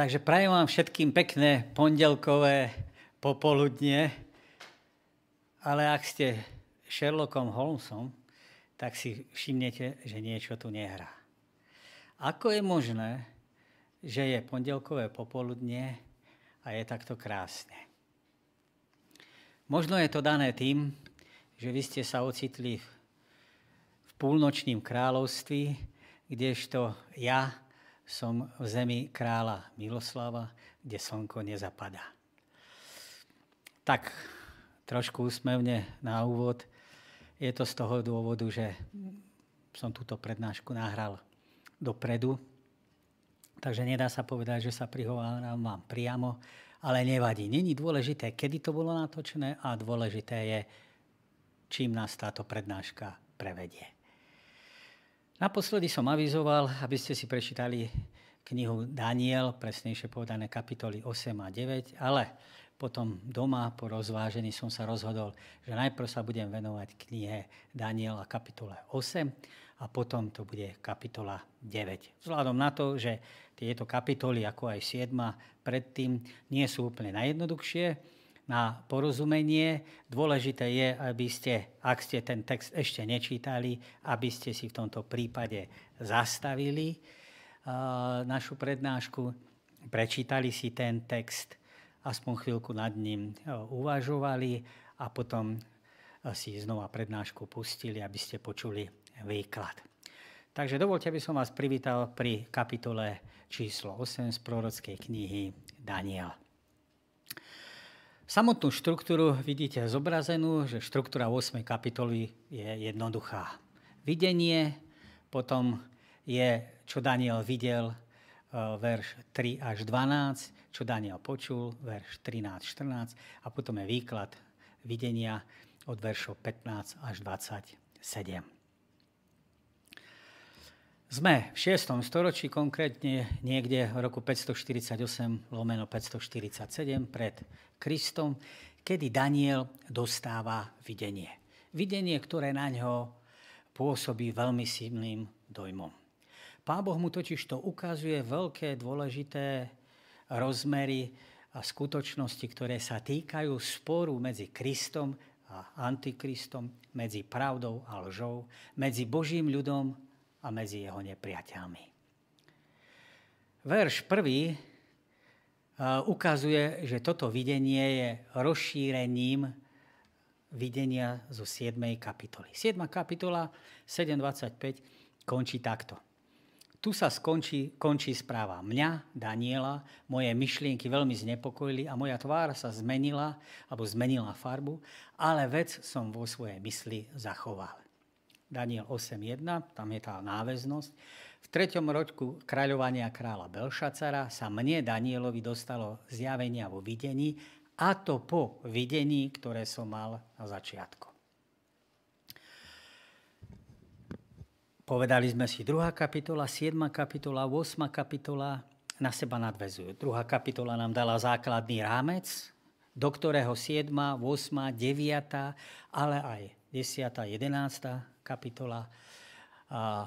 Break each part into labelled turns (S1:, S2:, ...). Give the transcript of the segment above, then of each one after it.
S1: Takže prajem vám všetkým pekné pondelkové popoludne, ale ak ste Sherlockom Holmesom, tak si všimnete, že niečo tu nehrá. Ako je možné, že je pondelkové popoludne a je takto krásne? Možno je to dané tým, že vy ste sa ocitli v púlnočním kráľovství, kdežto ja som v zemi kráľa Miloslava, kde slnko nezapadá. Tak trošku úsmevne na úvod. Je to z toho dôvodu, že som túto prednášku nahral dopredu, takže nedá sa povedať, že sa prihováram vám priamo, ale nevadí. Není dôležité, kedy to bolo natočené a dôležité je, čím nás táto prednáška prevedie. Naposledy som avizoval, aby ste si prečítali knihu Daniel, presnejšie povedané kapitoly 8 a 9, ale potom doma po rozvážení som sa rozhodol, že najprv sa budem venovať knihe Daniel a kapitole 8 a potom to bude kapitola 9. Vzhľadom na to, že tieto kapitoly, ako aj 7 predtým, nie sú úplne najjednoduchšie, na porozumenie. Dôležité je, aby ste, ak ste ten text ešte nečítali, aby ste si v tomto prípade zastavili našu prednášku, prečítali si ten text, aspoň chvíľku nad ním uvažovali a potom si znova prednášku pustili, aby ste počuli výklad. Takže dovolte, aby som vás privítal pri kapitole číslo 8 z prorockej knihy Daniel. Samotnú štruktúru vidíte zobrazenú, že štruktúra 8. kapitoly je jednoduchá. Videnie, potom je, čo Daniel videl, e, verš 3 až 12, čo Daniel počul, verš 13, 14 a potom je výklad videnia od veršov 15 až 27. Sme v 6. storočí, konkrétne niekde v roku 548 lomeno 547 pred Kristom, kedy Daniel dostáva videnie. Videnie, ktoré na ňo pôsobí veľmi silným dojmom. Pán Boh mu totiž to ukazuje veľké dôležité rozmery a skutočnosti, ktoré sa týkajú sporu medzi Kristom a Antikristom, medzi pravdou a lžou, medzi Božím ľudom a medzi jeho nepriateľmi. Verš prvý ukazuje, že toto videnie je rozšírením videnia zo 7. kapitoly. 7. kapitola 7.25 končí takto. Tu sa skončí, končí správa mňa, Daniela, moje myšlienky veľmi znepokojili a moja tvár sa zmenila, alebo zmenila farbu, ale vec som vo svojej mysli zachoval. Daniel 8.1, tam je tá náväznosť. V treťom roku kráľovania kráľa Belšacara sa mne Danielovi dostalo zjavenia vo videní, a to po videní, ktoré som mal na začiatku. Povedali sme si druhá kapitola, 7. kapitola, 8. kapitola na seba nadvezujú. Druhá kapitola nám dala základný rámec, do ktorého 7., 8., 9., ale aj 10., 11 kapitola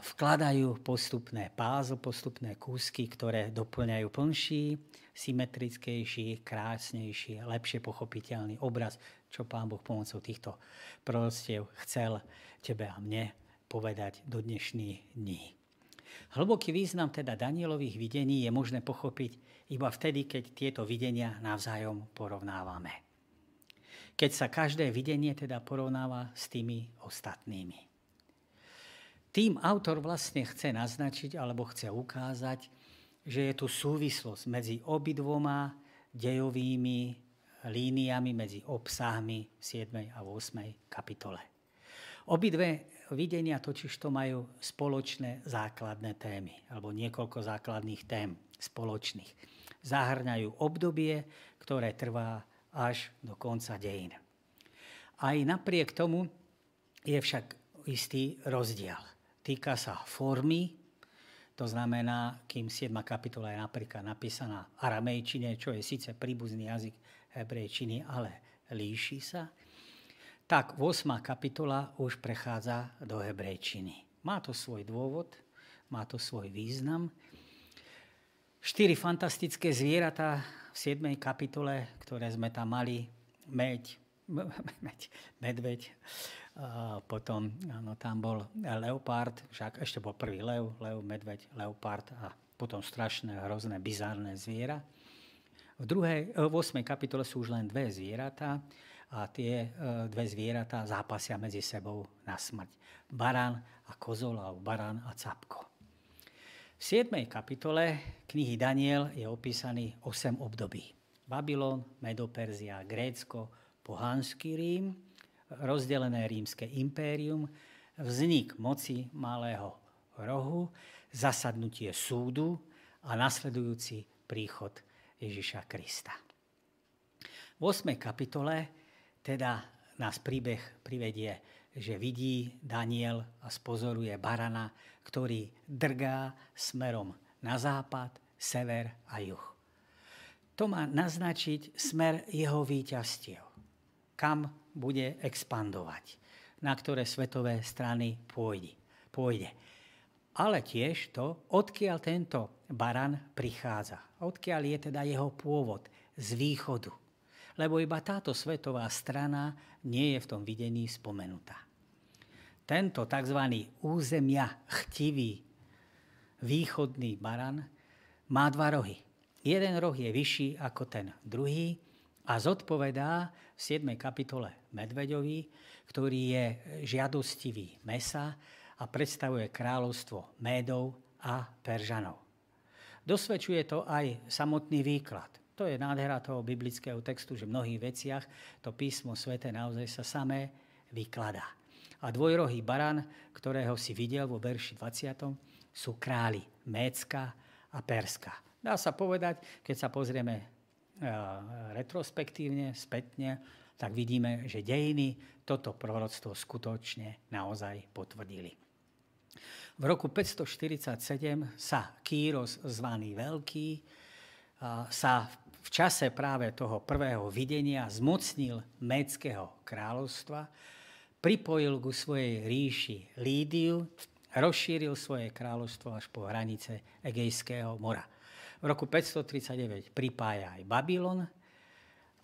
S1: vkladajú postupné pázl, postupné kúsky, ktoré doplňajú plnší, symetrickejší, krásnejší, lepšie pochopiteľný obraz, čo Pán Boh pomocou týchto proroctiev chcel tebe a mne povedať do dnešných dní. Hlboký význam teda Danielových videní je možné pochopiť iba vtedy, keď tieto videnia navzájom porovnávame. Keď sa každé videnie teda porovnáva s tými ostatnými. Tým autor vlastne chce naznačiť alebo chce ukázať, že je tu súvislosť medzi obidvoma dejovými líniami, medzi obsahmi 7. a 8. kapitole. Obidve videnia totiž to majú spoločné základné témy, alebo niekoľko základných tém spoločných. Zahrňajú obdobie, ktoré trvá až do konca dejín. Aj napriek tomu je však istý rozdiel. Týka sa formy, to znamená, kým 7. kapitola je napríklad napísaná v aramejčine, čo je síce príbuzný jazyk hebrejčiny, ale líši sa, tak 8. kapitola už prechádza do hebrejčiny. Má to svoj dôvod, má to svoj význam. Štyri fantastické zvieratá v 7. kapitole, ktoré sme tam mali. Meď, meď medveď, potom áno, tam bol leopard, však ešte bol prvý lev, lev, medveď, leopard a potom strašné, hrozné, bizárne zviera. V, druhej, v 8. kapitole sú už len dve zvieratá a tie e, dve zvieratá zápasia medzi sebou na smrť. Barán a kozol, alebo barán a capko. V 7. kapitole knihy Daniel je opísaný 8 období. Babylon, Medoperzia, Grécko, pohanský Rím, rozdelené rímske impérium, vznik moci malého rohu, zasadnutie súdu a nasledujúci príchod Ježiša Krista. V 8. kapitole teda nás príbeh privedie že vidí Daniel a spozoruje barana, ktorý drgá smerom na západ, sever a juh. To má naznačiť smer jeho výťastiev, kam bude expandovať, na ktoré svetové strany pôjde. pôjde. Ale tiež to, odkiaľ tento baran prichádza, odkiaľ je teda jeho pôvod z východu. Lebo iba táto svetová strana nie je v tom videní spomenutá. Tento tzv. územia chtivý východný baran má dva rohy. Jeden roh je vyšší ako ten druhý a zodpovedá v 7. kapitole Medveďovi, ktorý je žiadostivý mesa a predstavuje kráľovstvo Médov a Peržanov. Dosvedčuje to aj samotný výklad. To je nádhera toho biblického textu, že v mnohých veciach to písmo svete naozaj sa samé vykladá. A dvojrohý baran, ktorého si videl vo verši 20, sú králi Mécka a Perska. Dá sa povedať, keď sa pozrieme e, retrospektívne, spätne, tak vidíme, že dejiny toto proroctvo skutočne naozaj potvrdili. V roku 547 sa Kýros, zvaný Veľký, sa v čase práve toho prvého videnia zmocnil Méckého kráľovstva pripojil ku svojej ríši Lídiu, rozšíril svoje kráľovstvo až po hranice Egejského mora. V roku 539 pripája aj Babylon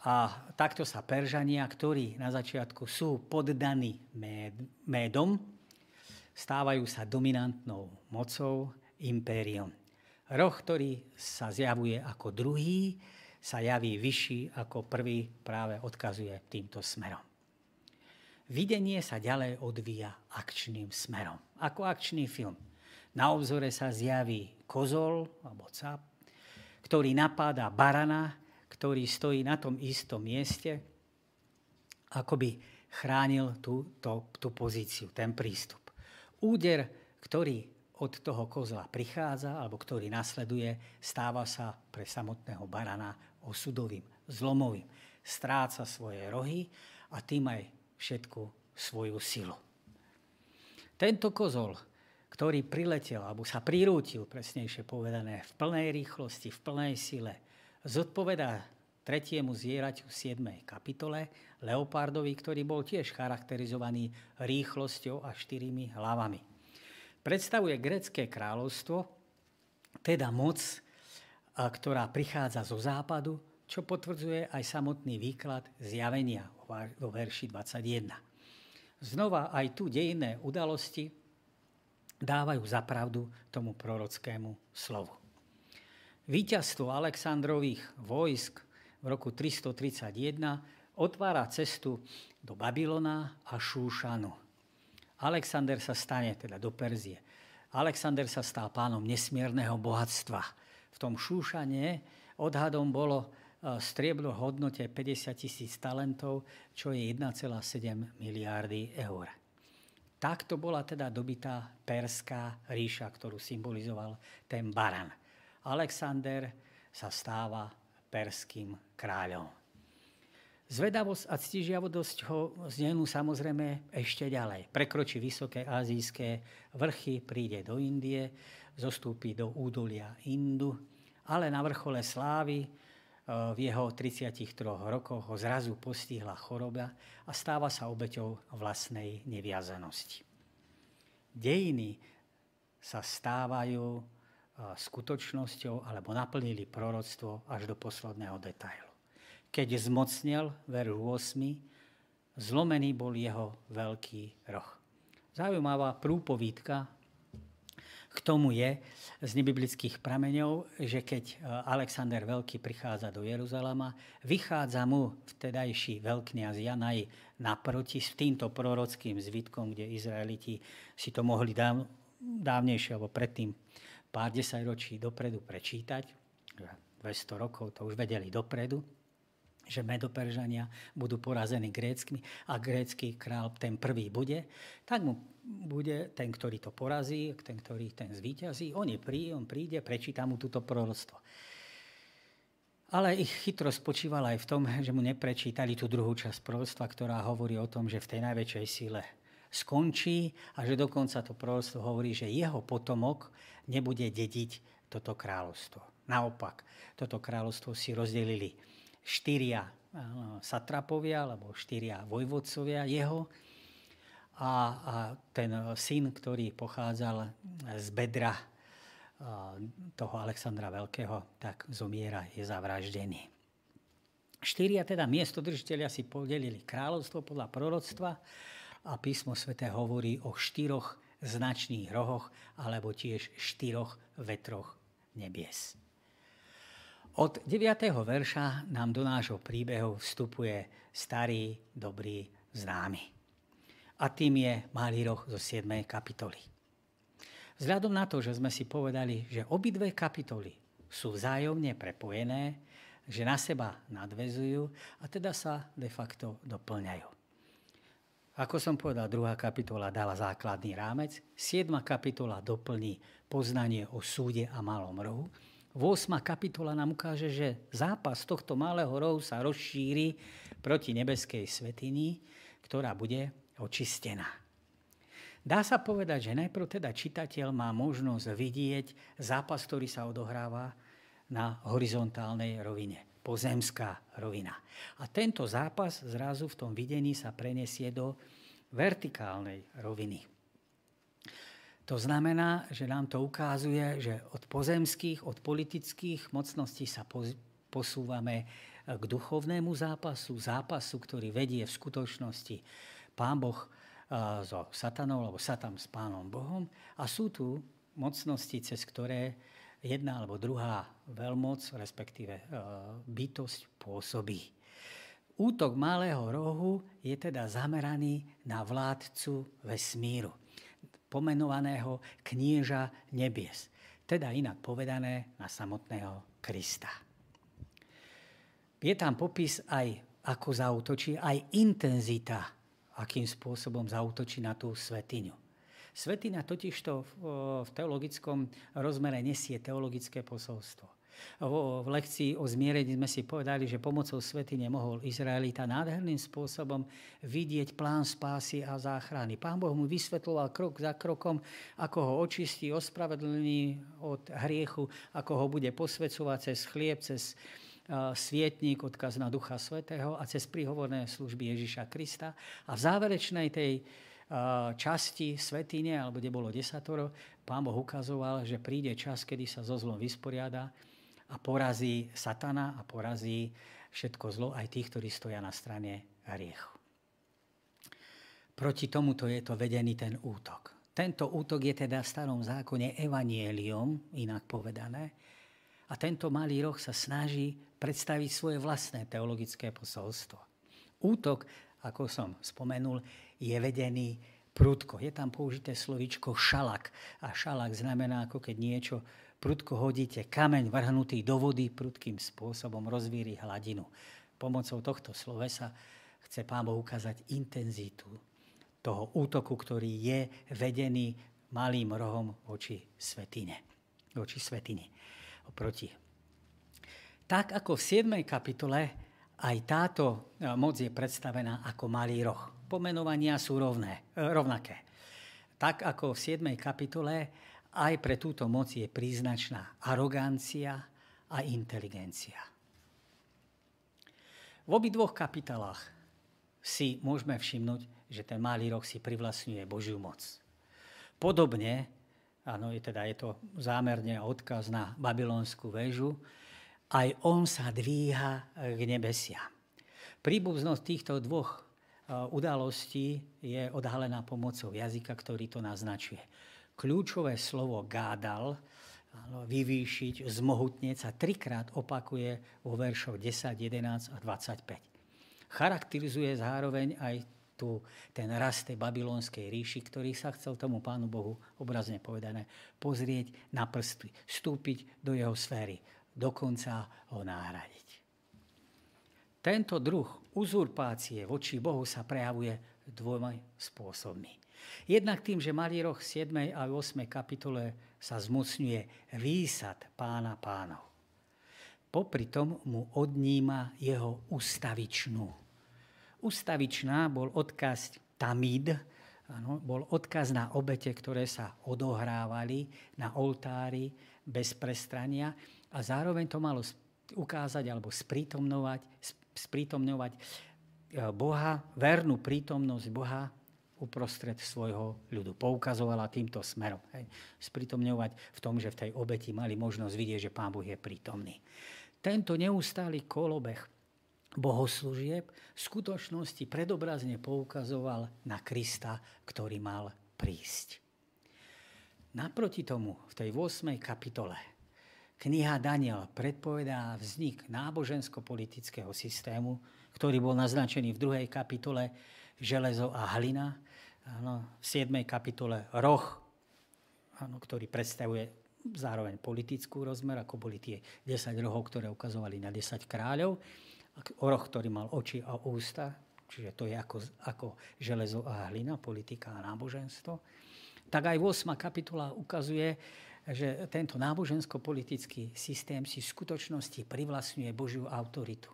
S1: a takto sa Peržania, ktorí na začiatku sú poddaní Médom, stávajú sa dominantnou mocou impériom. Roh, ktorý sa zjavuje ako druhý, sa javí vyšší ako prvý, práve odkazuje týmto smerom videnie sa ďalej odvíja akčným smerom. Ako akčný film. Na obzore sa zjaví kozol alebo cap, ktorý napáda barana, ktorý stojí na tom istom mieste, ako by chránil tú, tú, tú pozíciu, ten prístup. Úder, ktorý od toho kozla prichádza, alebo ktorý nasleduje, stáva sa pre samotného barana osudovým, zlomovým. Stráca svoje rohy a tým aj všetku svoju silu. Tento kozol, ktorý priletel, alebo sa prirútil, presnejšie povedané, v plnej rýchlosti, v plnej sile, zodpovedá tretiemu zvieraťu v 7. kapitole, leopardovi, ktorý bol tiež charakterizovaný rýchlosťou a štyrimi hlavami. Predstavuje grecké kráľovstvo, teda moc, ktorá prichádza zo západu, čo potvrdzuje aj samotný výklad zjavenia vo verši 21. Znova aj tu dejinné udalosti dávajú zapravdu tomu prorockému slovu. Výťazstvo Aleksandrových vojsk v roku 331 otvára cestu do Babylona a Šúšanu. Alexander sa stane teda do Perzie. Alexander sa stal pánom nesmierneho bohatstva. V tom Šúšane odhadom bolo striebro v hodnote 50 tisíc talentov, čo je 1,7 miliardy eur. Takto bola teda dobitá perská ríša, ktorú symbolizoval ten baran. Alexander sa stáva perským kráľom. Zvedavosť a ctižiavodosť ho znenú samozrejme ešte ďalej. Prekročí vysoké azijské vrchy, príde do Indie, zostúpi do údolia Indu, ale na vrchole slávy v jeho 33 rokoch ho zrazu postihla choroba a stáva sa obeťou vlastnej neviazanosti. Dejiny sa stávajú skutočnosťou alebo naplnili proroctvo až do posledného detailu. Keď zmocnil, veru 8, zlomený bol jeho veľký roh. Zaujímavá prúpovídka k tomu je z nebiblických prameňov, že keď e, Alexander Veľký prichádza do Jeruzalema, vychádza mu vtedajší veľkňaz Janaj naproti s týmto prorockým zvitkom, kde Izraeliti si to mohli dáv, dávnejšie alebo predtým pár desaťročí dopredu prečítať. 200 rokov to už vedeli dopredu že Medoperžania budú porazení gréckmi a grécky král ten prvý bude, tak mu bude ten, ktorý to porazí, ten, ktorý ten zvíťazí, on je prí, on príde, prečíta mu túto proroctvo. Ale ich chytro spočívala aj v tom, že mu neprečítali tú druhú časť proroctva, ktorá hovorí o tom, že v tej najväčšej síle skončí a že dokonca to proroctvo hovorí, že jeho potomok nebude dediť toto kráľovstvo. Naopak, toto kráľovstvo si rozdelili štyria satrapovia, alebo štyria vojvodcovia jeho. A, a ten syn, ktorý pochádzal z bedra toho Alexandra Veľkého, tak zomiera, je zavraždený. Štyria teda miestodržiteľia si podelili kráľovstvo podľa proroctva a písmo svete hovorí o štyroch značných rohoch alebo tiež štyroch vetroch nebies. Od 9. verša nám do nášho príbehu vstupuje starý, dobrý, známy. A tým je Malý roh zo 7. kapitoly. Vzhľadom na to, že sme si povedali, že obidve kapitoly sú vzájomne prepojené, že na seba nadvezujú a teda sa de facto doplňajú. Ako som povedal, druhá kapitola dala základný rámec, 7. kapitola doplní poznanie o súde a malom rohu 8. kapitola nám ukáže, že zápas tohto malého rohu sa rozšíri proti nebeskej svetiny, ktorá bude očistená. Dá sa povedať, že najprv teda čitateľ má možnosť vidieť zápas, ktorý sa odohráva na horizontálnej rovine, pozemská rovina. A tento zápas zrazu v tom videní sa prenesie do vertikálnej roviny. To znamená, že nám to ukazuje, že od pozemských, od politických mocností sa posúvame k duchovnému zápasu, zápasu, ktorý vedie v skutočnosti Pán Boh so satanou, alebo satan s Pánom Bohom. A sú tu mocnosti, cez ktoré jedna alebo druhá veľmoc, respektíve bytosť pôsobí. Útok malého rohu je teda zameraný na vládcu vesmíru pomenovaného knieža nebies, teda inak povedané na samotného Krista. Je tam popis aj, ako zautočí, aj intenzita, akým spôsobom zautočí na tú svetiňu. Svetina totižto v teologickom rozmere nesie teologické posolstvo v lekcii o zmierení sme si povedali, že pomocou svety nemohol Izraelita nádherným spôsobom vidieť plán spásy a záchrany. Pán Boh mu vysvetloval krok za krokom, ako ho očistí, ospravedlní od hriechu, ako ho bude posvedcovať cez chlieb, cez svietník, odkaz na Ducha Svetého a cez príhovorné služby Ježiša Krista. A v záverečnej tej časti svetine, alebo kde bolo desatoro, pán Boh ukazoval, že príde čas, kedy sa so zlom vysporiada a porazí satana a porazí všetko zlo, aj tých, ktorí stoja na strane hriechu. Proti tomuto je to vedený ten útok. Tento útok je teda v starom zákone evanielium, inak povedané, a tento malý roh sa snaží predstaviť svoje vlastné teologické posolstvo. Útok, ako som spomenul, je vedený prudko. Je tam použité slovičko šalak. A šalak znamená, ako keď niečo prudko hodíte kameň vrhnutý do vody, prudkým spôsobom rozvíri hladinu. Pomocou tohto slovesa chce Pán Boh ukázať intenzitu toho útoku, ktorý je vedený malým rohom voči svetine. Voči svetine. Oproti. Tak ako v 7. kapitole aj táto e, moc je predstavená ako malý roh. Pomenovania sú rovné, e, rovnaké. Tak ako v 7. kapitole aj pre túto moc je príznačná arogancia a inteligencia. V obidvoch kapitolách si môžeme všimnúť, že ten malý roh si privlastňuje Božiu moc. Podobne áno, je teda je to zámerne odkaz na babylonskú väžu, aj on sa dvíha k nebesia. Príbuznosť týchto dvoch udalostí je odhalená pomocou jazyka, ktorý to naznačuje. Kľúčové slovo gádal, vyvýšiť, zmohutnieť sa trikrát opakuje vo veršoch 10, 11 a 25. Charakterizuje zároveň aj tu ten rast tej babylonskej ríši, ktorý sa chcel tomu Pánu Bohu, obrazne povedané, pozrieť na prsty, vstúpiť do jeho sféry, dokonca ho nahradiť. Tento druh uzurpácie voči Bohu sa prejavuje dvoma spôsobmi. Jednak tým, že malý roh 7. a 8. kapitole sa zmocňuje výsad pána pánov. Popri tom mu odníma jeho ustavičnú. Ustavičná bol odkaz tamid, ano, bol odkaz na obete, ktoré sa odohrávali na oltári bez prestrania a zároveň to malo ukázať alebo sprítomňovať, sprítomňovať e, Boha, vernú prítomnosť Boha uprostred svojho ľudu. Poukazovala týmto smerom. Hej. Sprítomňovať v tom, že v tej obeti mali možnosť vidieť, že Pán Boh je prítomný. Tento neustály kolobeh bohoslúžieb v skutočnosti predobrazne poukazoval na Krista, ktorý mal prísť. Naproti tomu v tej 8. kapitole kniha Daniel predpovedá vznik nábožensko-politického systému, ktorý bol naznačený v druhej kapitole železo a hlina, áno, v 7. kapitole roh, áno, ktorý predstavuje zároveň politickú rozmer, ako boli tie 10 rohov, ktoré ukazovali na 10 kráľov, roh, ktorý mal oči a ústa, čiže to je ako, ako železo a hlina, politika a náboženstvo. Tak aj 8. kapitola ukazuje, že tento nábožensko-politický systém si v skutočnosti privlastňuje Božiu autoritu.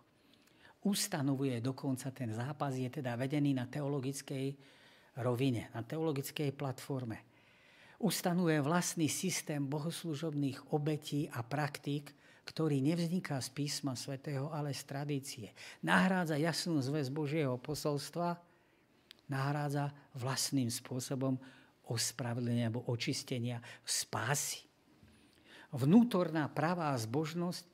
S1: Ustanovuje dokonca ten zápas, je teda vedený na teologickej rovine, na teologickej platforme. Ustanovuje vlastný systém bohoslužobných obetí a praktík, ktorý nevzniká z písma svätého, ale z tradície. Nahrádza jasnú zväz Božieho posolstva, nahrádza vlastným spôsobom ospravedlenia alebo očistenia spásy vnútorná pravá zbožnosť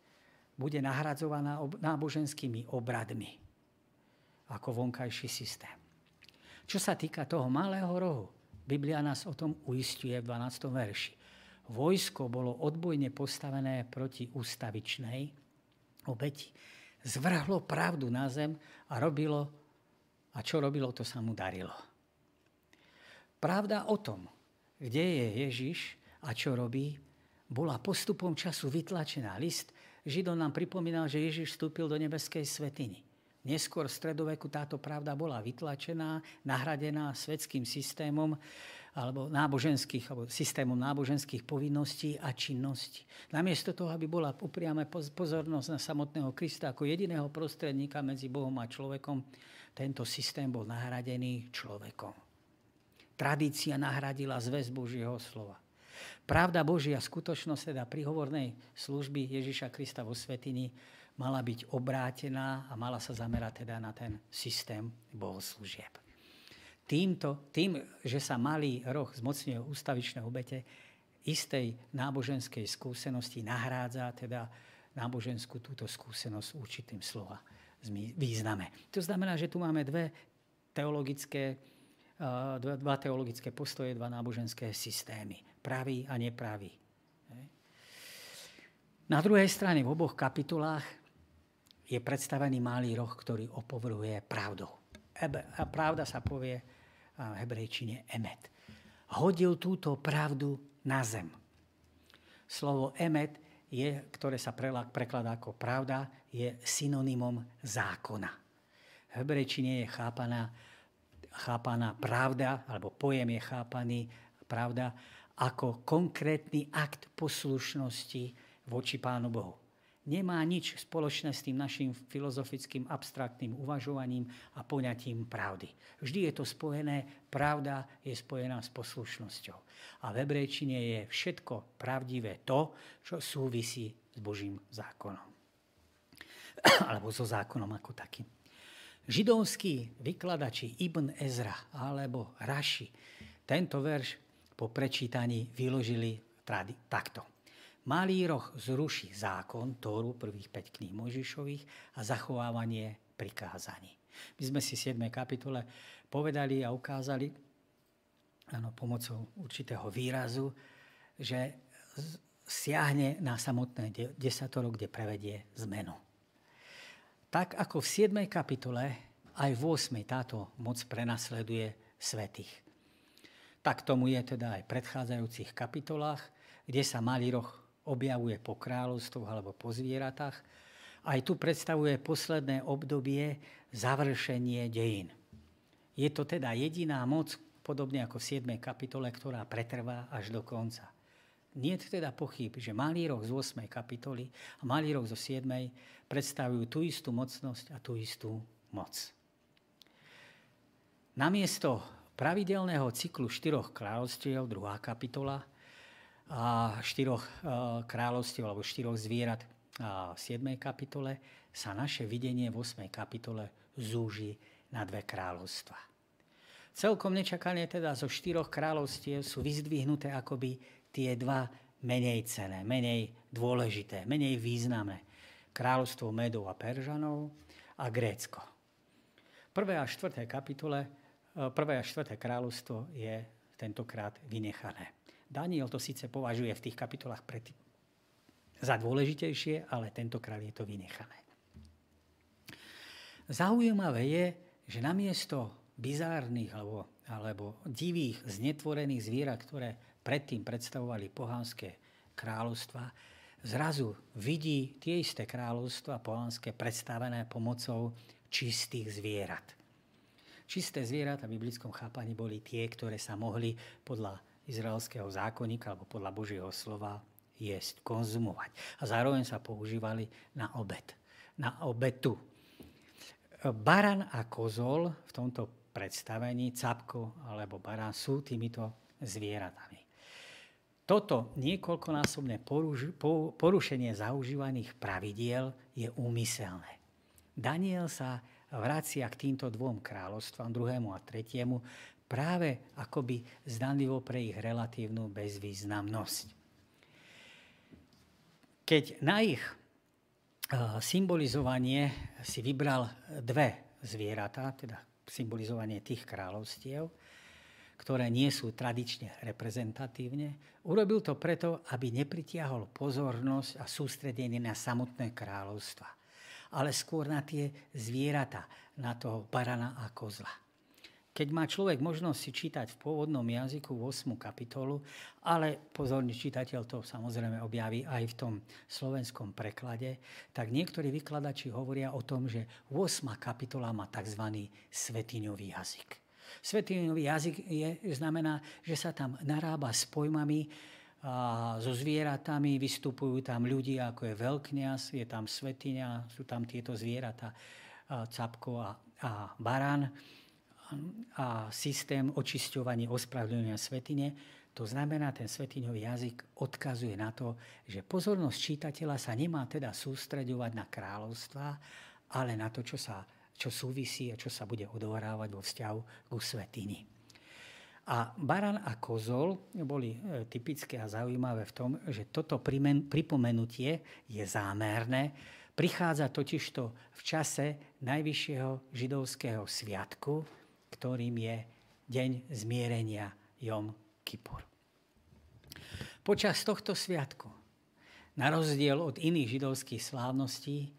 S1: bude nahradzovaná náboženskými obradmi ako vonkajší systém. Čo sa týka toho malého rohu, Biblia nás o tom uistuje v 12. verši. Vojsko bolo odbojne postavené proti ústavičnej obeti. Zvrhlo pravdu na zem a robilo, a čo robilo, to sa mu darilo. Pravda o tom, kde je Ježiš a čo robí, bola postupom času vytlačená. List Židom nám pripomínal, že Ježiš vstúpil do nebeskej svetiny. Neskôr v stredoveku táto pravda bola vytlačená, nahradená svetským systémom alebo náboženských, alebo systémom náboženských povinností a činností. Namiesto toho, aby bola upriame pozornosť na samotného Krista ako jediného prostredníka medzi Bohom a človekom, tento systém bol nahradený človekom. Tradícia nahradila zväz Božieho slova. Pravda Božia, skutočnosť teda prihovornej služby Ježiša Krista vo Svetini mala byť obrátená a mala sa zamerať teda na ten systém bohoslúžieb. Týmto, tým, že sa malý roh zmocňuje ústavičné obete, istej náboženskej skúsenosti nahrádza teda náboženskú túto skúsenosť určitým slova význame. To znamená, že tu máme dve teologické, dva teologické postoje, dva náboženské systémy pravý a nepravý. Na druhej strane v oboch kapitulách je predstavený malý roh, ktorý opovrhuje pravdou. A pravda sa povie v hebrejčine emet. Hodil túto pravdu na zem. Slovo emet, je, ktoré sa prekladá ako pravda, je synonymom zákona. V hebrejčine je chápaná, chápaná pravda, alebo pojem je chápaný pravda ako konkrétny akt poslušnosti voči Pánu Bohu. Nemá nič spoločné s tým našim filozofickým abstraktným uvažovaním a poňatím pravdy. Vždy je to spojené, pravda je spojená s poslušnosťou. A v hebrejčine je všetko pravdivé to, čo súvisí s Božím zákonom. alebo so zákonom ako takým. Židovskí vykladači Ibn Ezra alebo Raši tento verš po prečítaní vyložili takto. Malý roh zruší zákon, Tóru, prvých 5 kníh Mojžišových a zachovávanie prikázaní. My sme si v 7. kapitole povedali a ukázali ano, pomocou určitého výrazu, že siahne na samotné desatoro, kde prevedie zmenu. Tak ako v 7. kapitole, aj v 8. táto moc prenasleduje svetých. Tak tomu je teda aj v predchádzajúcich kapitolách, kde sa malý roh objavuje po kráľovstvoch alebo po zvieratách. Aj tu predstavuje posledné obdobie završenie dejín. Je to teda jediná moc, podobne ako v 7. kapitole, ktorá pretrvá až do konca. Nie je teda pochyb, že malý roh z 8. kapitoly a malý roh zo 7. predstavujú tú istú mocnosť a tú istú moc. Namiesto pravidelného cyklu štyroch kráľovstiev, druhá kapitola, štyroch e, kráľovstiev alebo štyroch zvierat v 7. kapitole sa naše videnie v 8. kapitole zúži na dve kráľovstva. Celkom nečakane teda zo štyroch kráľovstiev sú vyzdvihnuté akoby tie dva menej cené, menej dôležité, menej významné. Kráľovstvo Medov a Peržanov a Grécko. Prvé a štvrté kapitole, e, prvé a štvrté kráľovstvo je tentokrát vynechané. Daniel to síce považuje v tých kapitolách pred, za dôležitejšie, ale tentokrát je to vynechané. Zaujímavé je, že namiesto bizárnych alebo, alebo divých, znetvorených zvierat, ktoré predtým predstavovali pohánske kráľovstva, zrazu vidí tie isté kráľovstva pohánske predstavené pomocou čistých zvierat. Čisté zvieratá v biblickom chápaní boli tie, ktoré sa mohli podľa izraelského zákonníka alebo podľa Božieho slova jesť, konzumovať. A zároveň sa používali na obed. Na obetu. Baran a kozol v tomto predstavení, capko alebo baran sú týmito zvieratami. Toto niekoľkonásobné porušenie zaužívaných pravidiel je úmyselné. Daniel sa vracia k týmto dvom kráľovstvám, druhému a tretiemu, práve akoby zdanlivo pre ich relatívnu bezvýznamnosť. Keď na ich eh, symbolizovanie si vybral dve zvieratá, teda symbolizovanie tých kráľovstiev, ktoré nie sú tradične reprezentatívne, urobil to preto, aby nepritiahol pozornosť a sústredenie na samotné kráľovstva, ale skôr na tie zvieratá, na toho barana a kozla. Keď má človek možnosť si čítať v pôvodnom jazyku 8. kapitolu, ale pozorný čitateľ to samozrejme objaví aj v tom slovenskom preklade, tak niektorí vykladači hovoria o tom, že 8. kapitola má tzv. svetiňový jazyk. Svetiňový jazyk je, znamená, že sa tam narába s pojmami, a so zvieratami, vystupujú tam ľudia, ako je veľkňaz, je tam svetiňa, sú tam tieto zvieratá, capko a, a barán a systém očisťovania, ospravedlňovania svetine. To znamená, ten svetiňový jazyk odkazuje na to, že pozornosť čítateľa sa nemá teda sústreďovať na kráľovstva, ale na to, čo, sa, čo súvisí a čo sa bude odohrávať vo vzťahu k svetini. A baran a kozol boli e, typické a zaujímavé v tom, že toto pripomenutie je zámerné. Prichádza totižto v čase najvyššieho židovského sviatku, ktorým je deň zmierenia Jom Kippur. Počas tohto sviatku, na rozdiel od iných židovských slávností,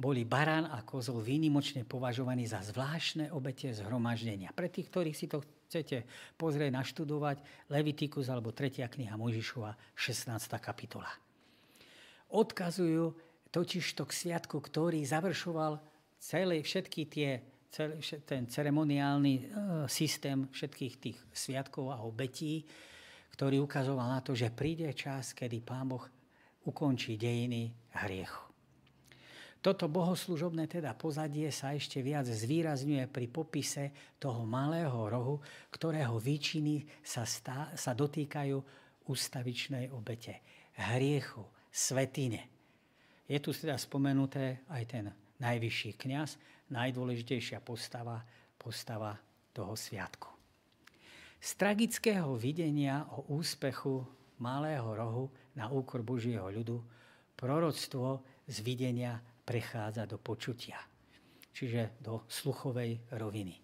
S1: boli barán a kozol výnimočne považovaní za zvláštne obete zhromaždenia. Pre tých, ktorých si to chcete pozrieť, naštudovať, Levitikus alebo 3. kniha Mojžišova, 16. kapitola. Odkazujú totiž to k sviatku, ktorý završoval celé všetky tie ten ceremoniálny e, systém všetkých tých sviatkov a obetí, ktorý ukazoval na to, že príde čas, kedy Pán Boh ukončí dejiny hriechu. Toto bohoslužobné teda pozadie sa ešte viac zvýrazňuje pri popise toho malého rohu, ktorého výčiny sa, stá, sa dotýkajú ústavičnej obete, hriechu, svetine. Je tu teda spomenuté aj ten najvyšší kňaz, najdôležitejšia postava, postava toho sviatku. Z tragického videnia o úspechu malého rohu na úkor Božieho ľudu proroctvo z videnia prechádza do počutia, čiže do sluchovej roviny.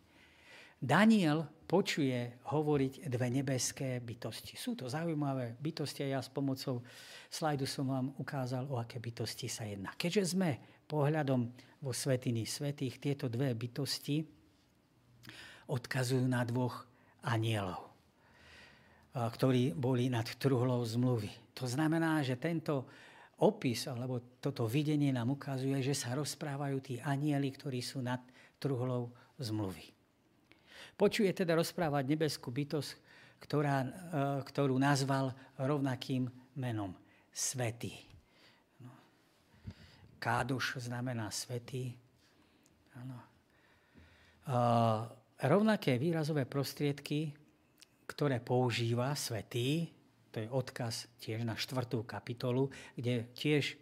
S1: Daniel počuje hovoriť dve nebeské bytosti. Sú to zaujímavé bytosti a ja s pomocou slajdu som vám ukázal, o aké bytosti sa jedná. Keďže sme pohľadom vo Svetiny Svetých, tieto dve bytosti odkazujú na dvoch anielov, ktorí boli nad truhlou zmluvy. To znamená, že tento opis alebo toto videnie nám ukazuje, že sa rozprávajú tí anieli, ktorí sú nad truhlou zmluvy. Počuje teda rozprávať nebeskú bytosť, ktorá, ktorú nazval rovnakým menom Svetý. Káduš znamená svetý. Ano. E, rovnaké výrazové prostriedky, ktoré používa svetý, to je odkaz tiež na štvrtú kapitolu, kde tiež e,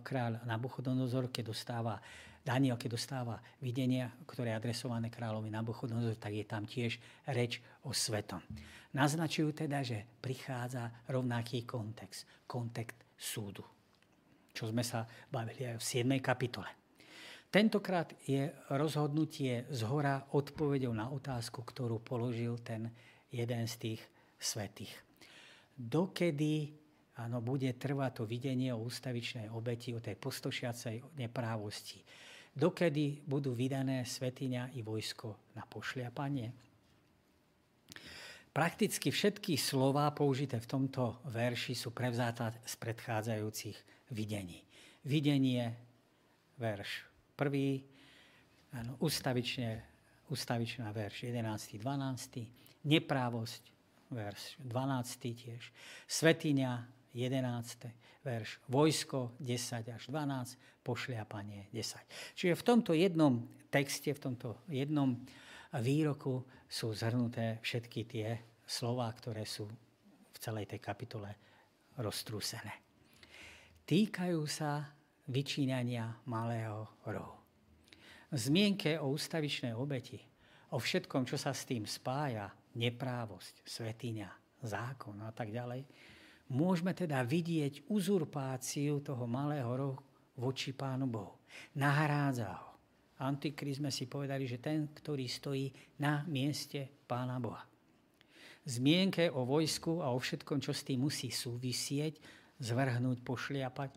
S1: kráľ Nabuchodonozor, keď dostáva Daniel, keď dostáva videnia, ktoré je adresované kráľovi Nabuchodonozor, tak je tam tiež reč o svetom. Naznačujú teda, že prichádza rovnaký kontext, kontext súdu, čo sme sa bavili aj v 7. kapitole. Tentokrát je rozhodnutie z hora odpovedou na otázku, ktorú položil ten jeden z tých svetých. Dokedy áno, bude trvať to videnie o ústavičnej obeti, o tej postošiacej neprávosti dokedy budú vydané svetiňa i vojsko na pošliapanie. Prakticky všetky slova použité v tomto verši sú prevzáta z predchádzajúcich videní. Videnie, verš prvý, ano, ustavične, ustavičná verš 11. 12. Neprávosť, verš 12. tiež. Svetiňa, 11. verš. Vojsko 10 až 12, pošliapanie 10. Čiže v tomto jednom texte, v tomto jednom výroku sú zhrnuté všetky tie slova, ktoré sú v celej tej kapitole roztrúsené. Týkajú sa vyčínania malého rohu. V zmienke o ústavičnej obeti, o všetkom, čo sa s tým spája, neprávosť, svetiňa, zákon a tak ďalej, môžeme teda vidieť uzurpáciu toho malého rohu voči Pánu Bohu. Nahrádza ho. Antikrist sme si povedali, že ten, ktorý stojí na mieste Pána Boha. Zmienke o vojsku a o všetkom, čo s tým musí súvisieť, zvrhnúť, pošliapať,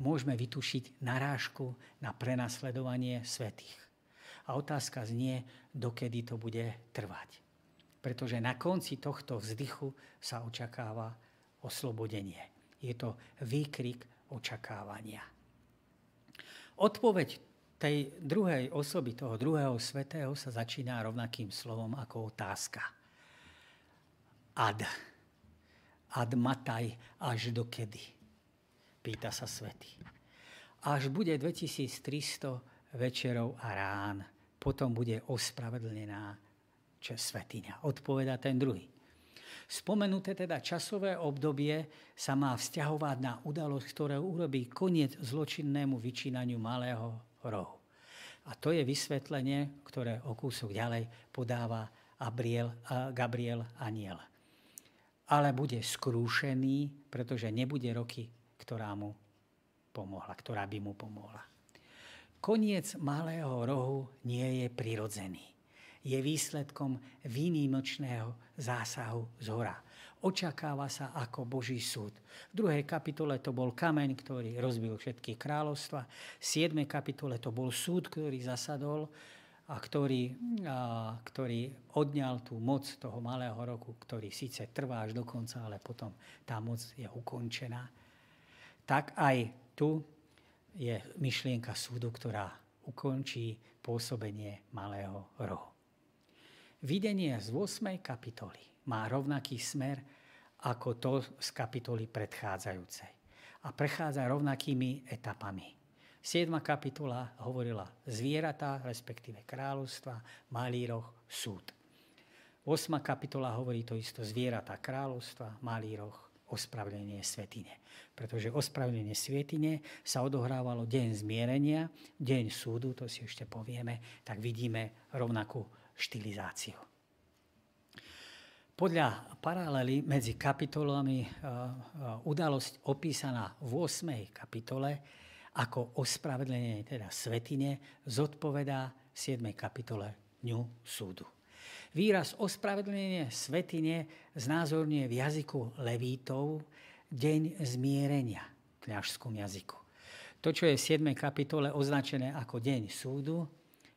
S1: môžeme vytušiť narážku na prenasledovanie svetých. A otázka znie, dokedy to bude trvať. Pretože na konci tohto vzdychu sa očakáva oslobodenie. Je to výkrik očakávania. Odpoveď tej druhej osoby, toho druhého svetého, sa začína rovnakým slovom ako otázka. Ad. Ad mataj, až do kedy? Pýta sa svetý. Až bude 2300 večerov a rán, potom bude ospravedlnená svetiňa. Odpoveda ten druhý. Spomenuté teda časové obdobie sa má vzťahovať na udalosť, ktorá urobí koniec zločinnému vyčínaniu malého rohu. A to je vysvetlenie, ktoré o kúsok ďalej podáva Gabriel, Gabriel Aniel. Ale bude skrúšený, pretože nebude roky, ktorá mu pomohla, ktorá by mu pomohla. Koniec malého rohu nie je prirodzený je výsledkom výnimočného zásahu z hora. Očakáva sa ako Boží súd. V druhej kapitole to bol kameň, ktorý rozbil všetky kráľovstva. V 7. kapitole to bol súd, ktorý zasadol a ktorý, a, ktorý odňal tú moc toho malého roku, ktorý síce trvá až do konca, ale potom tá moc je ukončená. Tak aj tu je myšlienka súdu, ktorá ukončí pôsobenie malého rohu. Videnie z 8. kapitoly má rovnaký smer ako to z kapitoly predchádzajúcej a prechádza rovnakými etapami. 7. kapitola hovorila zvieratá, respektíve kráľovstva, malý roh, súd. 8. kapitola hovorí to isto zvieratá, kráľovstva, malý roh, ospravedlnenie svetine. Pretože ospravedlnenie svetine sa odohrávalo deň zmierenia, deň súdu, to si ešte povieme, tak vidíme rovnakú štilizáciu. Podľa paralely medzi kapitolami udalosť opísaná v 8. kapitole ako ospravedlenie teda svetine zodpovedá v 7. kapitole Dňu súdu. Výraz ospravedlenie svetine znázorňuje v jazyku levítov deň zmierenia v kniažskom jazyku. To, čo je v 7. kapitole označené ako deň súdu,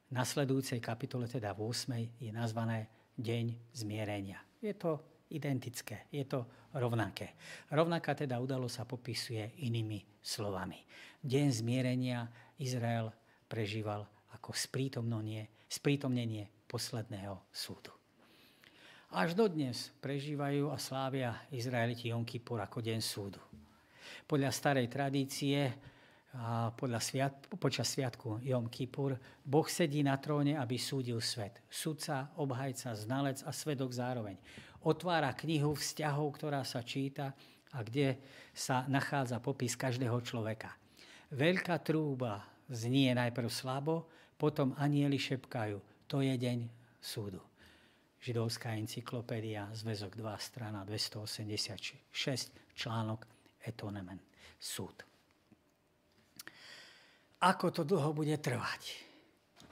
S1: v nasledujúcej kapitole, teda v 8. je nazvané deň zmierenia. Je to identické, je to rovnaké. Rovnaká teda udalosť sa popisuje inými slovami. Deň zmierenia Izrael prežíval ako sprítomnenie, sprítomnenie posledného súdu. Až dodnes prežívajú a slávia Izraeliti Jom Kippur ako deň súdu. Podľa starej tradície a podľa sviat, počas sviatku Jom Kippur Boh sedí na tróne, aby súdil svet. Sudca, obhajca, znalec a svedok zároveň. Otvára knihu vzťahov, ktorá sa číta a kde sa nachádza popis každého človeka. Veľká trúba znie najprv slabo, potom anieli šepkajú. To je deň súdu. Židovská encyklopédia, zväzok 2, strana 286, článok etonement, súd. Ako to dlho bude trvať?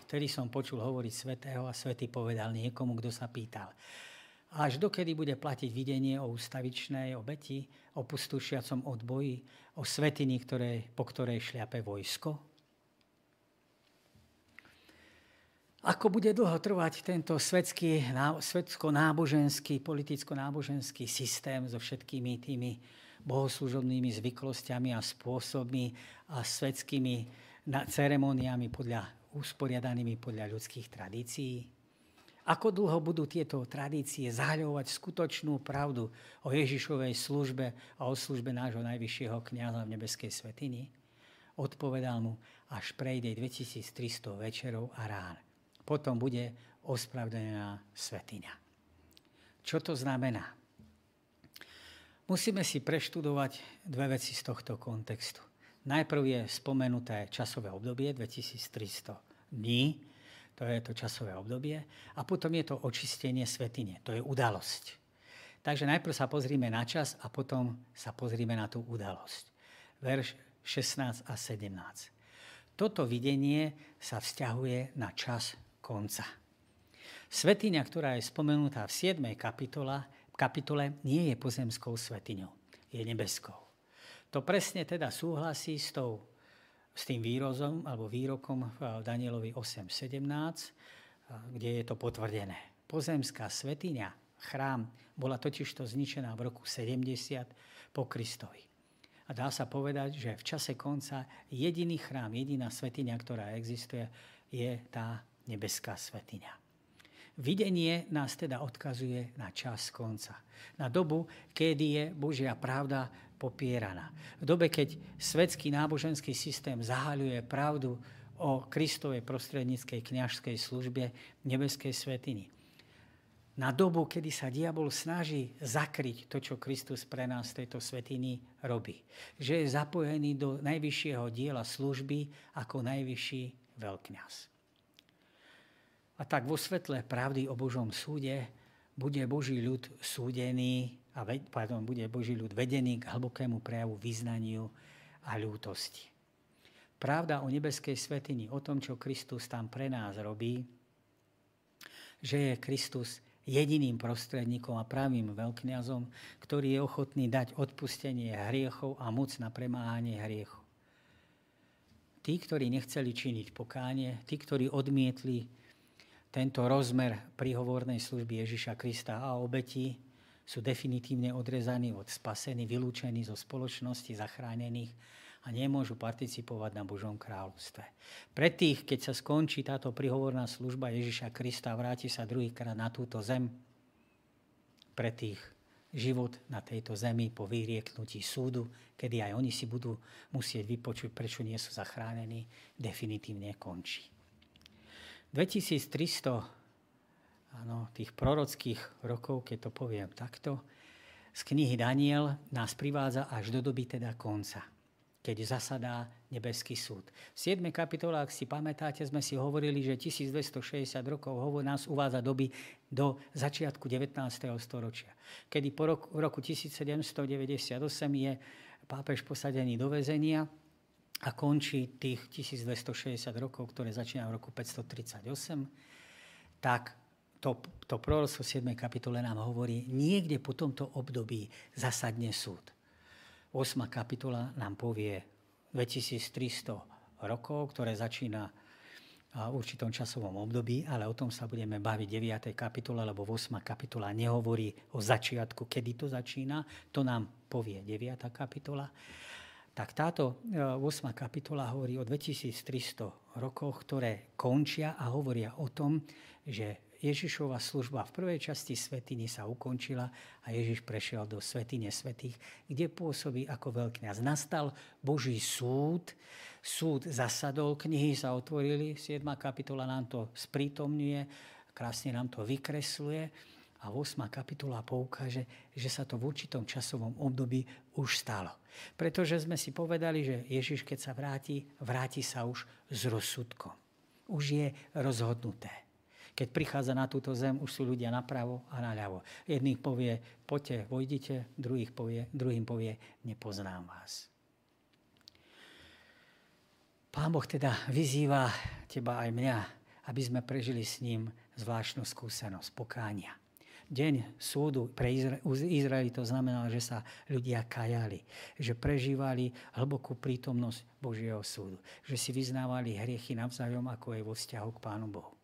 S1: Vtedy som počul hovoriť svetého a svetý povedal niekomu, kto sa pýtal. Až dokedy bude platiť videnie o ústavičnej obeti, o pustušiacom odboji, o svetini, ktoré, po ktorej šliape vojsko? Ako bude dlho trvať tento svetský, svetsko-náboženský, politicko-náboženský systém so všetkými tými bohoslužobnými zvyklosťami a spôsobmi a svetskými ceremoniami podľa, usporiadanými podľa ľudských tradícií? Ako dlho budú tieto tradície zahľovať skutočnú pravdu o Ježišovej službe a o službe nášho najvyššieho kniaza v nebeskej svetini? Odpovedal mu, až prejde 2300 večerov a rán potom bude ospravedlnená svetiňa. Čo to znamená? Musíme si preštudovať dve veci z tohto kontextu. Najprv je spomenuté časové obdobie 2300 dní, to je to časové obdobie, a potom je to očistenie svetine, to je udalosť. Takže najprv sa pozrime na čas a potom sa pozrime na tú udalosť. Verš 16 a 17. Toto videnie sa vzťahuje na čas konca. Svetiňa, ktorá je spomenutá v 7. Kapitola, kapitole, nie je pozemskou svetiňou, je nebeskou. To presne teda súhlasí s, tou, s tým výrozom alebo výrokom v Danielovi 8.17, kde je to potvrdené. Pozemská svetiňa, chrám, bola totižto zničená v roku 70 po Kristovi. A dá sa povedať, že v čase konca jediný chrám, jediná svetiňa, ktorá existuje, je tá nebeská svetiňa. Videnie nás teda odkazuje na čas konca. Na dobu, kedy je Božia pravda popieraná. V dobe, keď svetský náboženský systém zahaľuje pravdu o Kristovej prostredníckej kniažskej službe nebeskej svetiny. Na dobu, kedy sa diabol snaží zakryť to, čo Kristus pre nás v tejto svetiny robí. Že je zapojený do najvyššieho diela služby ako najvyšší veľkňaz. A tak vo svetle pravdy o Božom súde bude Boží ľud súdený a pardon, bude Boží ľud vedený k hlbokému prejavu vyznaniu a ľútosti. Pravda o nebeskej svetini, o tom, čo Kristus tam pre nás robí, že je Kristus jediným prostredníkom a pravým veľkňazom, ktorý je ochotný dať odpustenie hriechov a moc na premáhanie hriechov. Tí, ktorí nechceli činiť pokánie, tí, ktorí odmietli tento rozmer prihovornej služby Ježiša Krista a obetí sú definitívne odrezaní od spasení, vylúčení zo spoločnosti zachránených a nemôžu participovať na Božom kráľovstve. Pre tých, keď sa skončí táto prihovorná služba Ježiša Krista a vráti sa druhýkrát na túto zem, pre tých život na tejto zemi po vyrieknutí súdu, kedy aj oni si budú musieť vypočuť, prečo nie sú zachránení, definitívne končí. 2300 áno, tých prorockých rokov, keď to poviem takto, z knihy Daniel nás privádza až do doby teda konca. keď zasadá nebeský súd. V 7. kapitole, ak si pamätáte, sme si hovorili, že 1260 rokov nás uvádza doby do začiatku 19. storočia, kedy po roku, roku 1798 je pápež posadený do väzenia a končí tých 1260 rokov, ktoré začínajú v roku 538, tak to, to proroctvo 7. kapitole nám hovorí, niekde po tomto období zasadne súd. 8. kapitola nám povie 2300 rokov, ktoré začína v určitom časovom období, ale o tom sa budeme baviť v 9. kapitole, lebo 8. kapitola nehovorí o začiatku, kedy to začína. To nám povie 9. kapitola. Tak táto 8. E, kapitola hovorí o 2300 rokoch, ktoré končia a hovoria o tom, že Ježišova služba v prvej časti svetiny sa ukončila a Ježiš prešiel do svetine svetých, kde pôsobí ako veľkňaz. Nastal Boží súd, súd zasadol, knihy sa otvorili, 7. kapitola nám to sprítomňuje, krásne nám to vykresluje a 8. kapitola poukáže, že sa to v určitom časovom období už stalo. Pretože sme si povedali, že Ježiš, keď sa vráti, vráti sa už s rozsudkom. Už je rozhodnuté. Keď prichádza na túto zem, už sú ľudia napravo a naľavo. Jedných povie, poďte, vojdite, druhých povie, druhým povie, nepoznám vás. Pán Boh teda vyzýva teba aj mňa, aby sme prežili s ním zvláštnu skúsenosť pokánia. Deň súdu pre Izraeli to znamenalo, že sa ľudia kajali, že prežívali hlbokú prítomnosť Božieho súdu, že si vyznávali hriechy navzájom, ako je vo vzťahu k Pánu Bohu.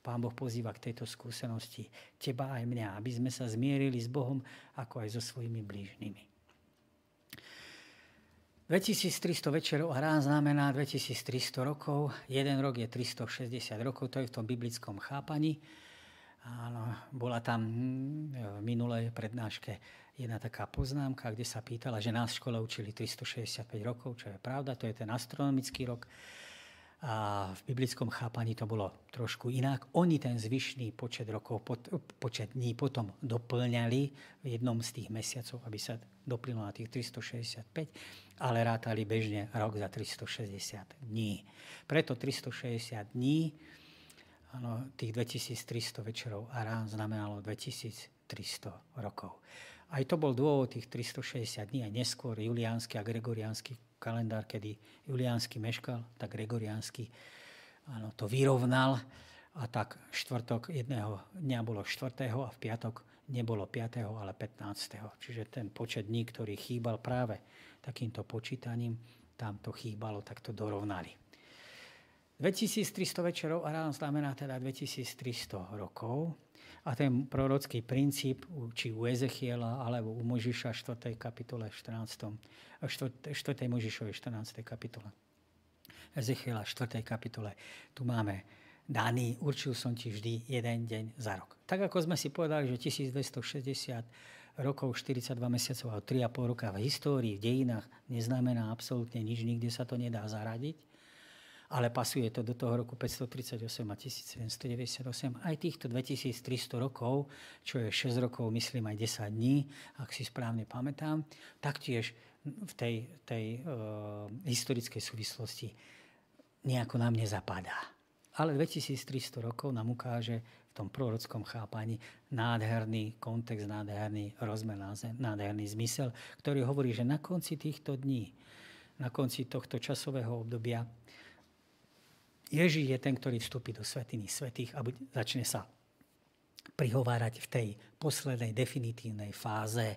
S1: Pán Boh pozýva k tejto skúsenosti teba aj mňa, aby sme sa zmierili s Bohom, ako aj so svojimi blížnymi. 2300 večerov a rán znamená 2300 rokov. Jeden rok je 360 rokov, to je v tom biblickom chápaní. Áno, bola tam hm, v minulej prednáške jedna taká poznámka, kde sa pýtala, že nás v škole učili 365 rokov, čo je pravda, to je ten astronomický rok a v biblickom chápaní to bolo trošku inak. Oni ten zvyšný počet rokov, počet dní potom doplňali v jednom z tých mesiacov, aby sa doplynulo na tých 365, ale rátali bežne rok za 360 dní. Preto 360 dní, ano, tých 2300 večerov a rán znamenalo 2300 rokov. Aj to bol dôvod tých 360 dní, aj neskôr juliánsky a gregoriánsky kalendár, kedy juliánsky meškal, tak gregoriánsky áno, to vyrovnal a tak štvrtok jedného dňa bolo 4. a v piatok nebolo 5. ale 15. Čiže ten počet dní, ktorý chýbal práve takýmto počítaním, tam to chýbalo, tak to dorovnali. 2300 večerov a ráno znamená teda 2300 rokov. A ten prorocký princíp, či u Ezechiela, alebo u Možiša 4. kapitole 14. 4. 4. Možišovej 14. kapitole. Ezechiela 4. kapitole. Tu máme daný, určil som ti vždy jeden deň za rok. Tak ako sme si povedali, že 1260 rokov, 42 mesiacov a 3,5 roka v histórii, v dejinách neznamená absolútne nič, nikde sa to nedá zaradiť ale pasuje to do toho roku 538 a 1798. Aj týchto 2300 rokov, čo je 6 rokov, myslím aj 10 dní, ak si správne pamätám, taktiež v tej, tej uh, historickej súvislosti nejako nám nezapadá. Ale 2300 rokov nám ukáže v tom prorockom chápaní nádherný kontext, nádherný rozmer, nádherný zmysel, ktorý hovorí, že na konci týchto dní, na konci tohto časového obdobia Ježíš je ten, ktorý vstúpi do svetiny svetých a začne sa prihovárať v tej poslednej definitívnej fáze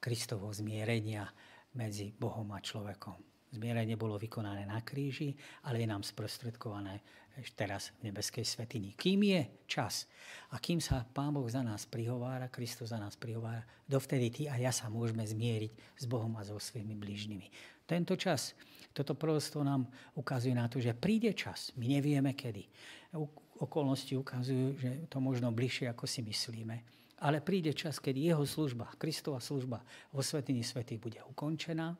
S1: Kristovho zmierenia medzi Bohom a človekom. Zmierenie bolo vykonané na kríži, ale je nám sprostredkované teraz v nebeskej svetini. Kým je čas a kým sa Pán Boh za nás prihovára, Kristus za nás prihovára, dovtedy ty a ja sa môžeme zmieriť s Bohom a so svojimi blížnymi. Tento čas toto proroctvo nám ukazuje na to, že príde čas. My nevieme kedy. Okolnosti ukazujú, že to možno bližšie, ako si myslíme. Ale príde čas, kedy jeho služba, Kristova služba vo Svetini Svety bude ukončená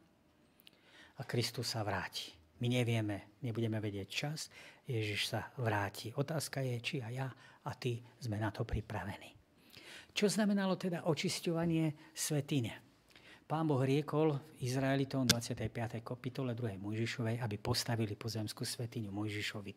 S1: a Kristus sa vráti. My nevieme, nebudeme vedieť čas, Ježiš sa vráti. Otázka je, či aj ja a ty sme na to pripravení. Čo znamenalo teda očisťovanie svetine? Pán Boh riekol Izraelitom 25. kapitole 2. Mojžišovej, aby postavili pozemskú svetiňu Mojžišovi.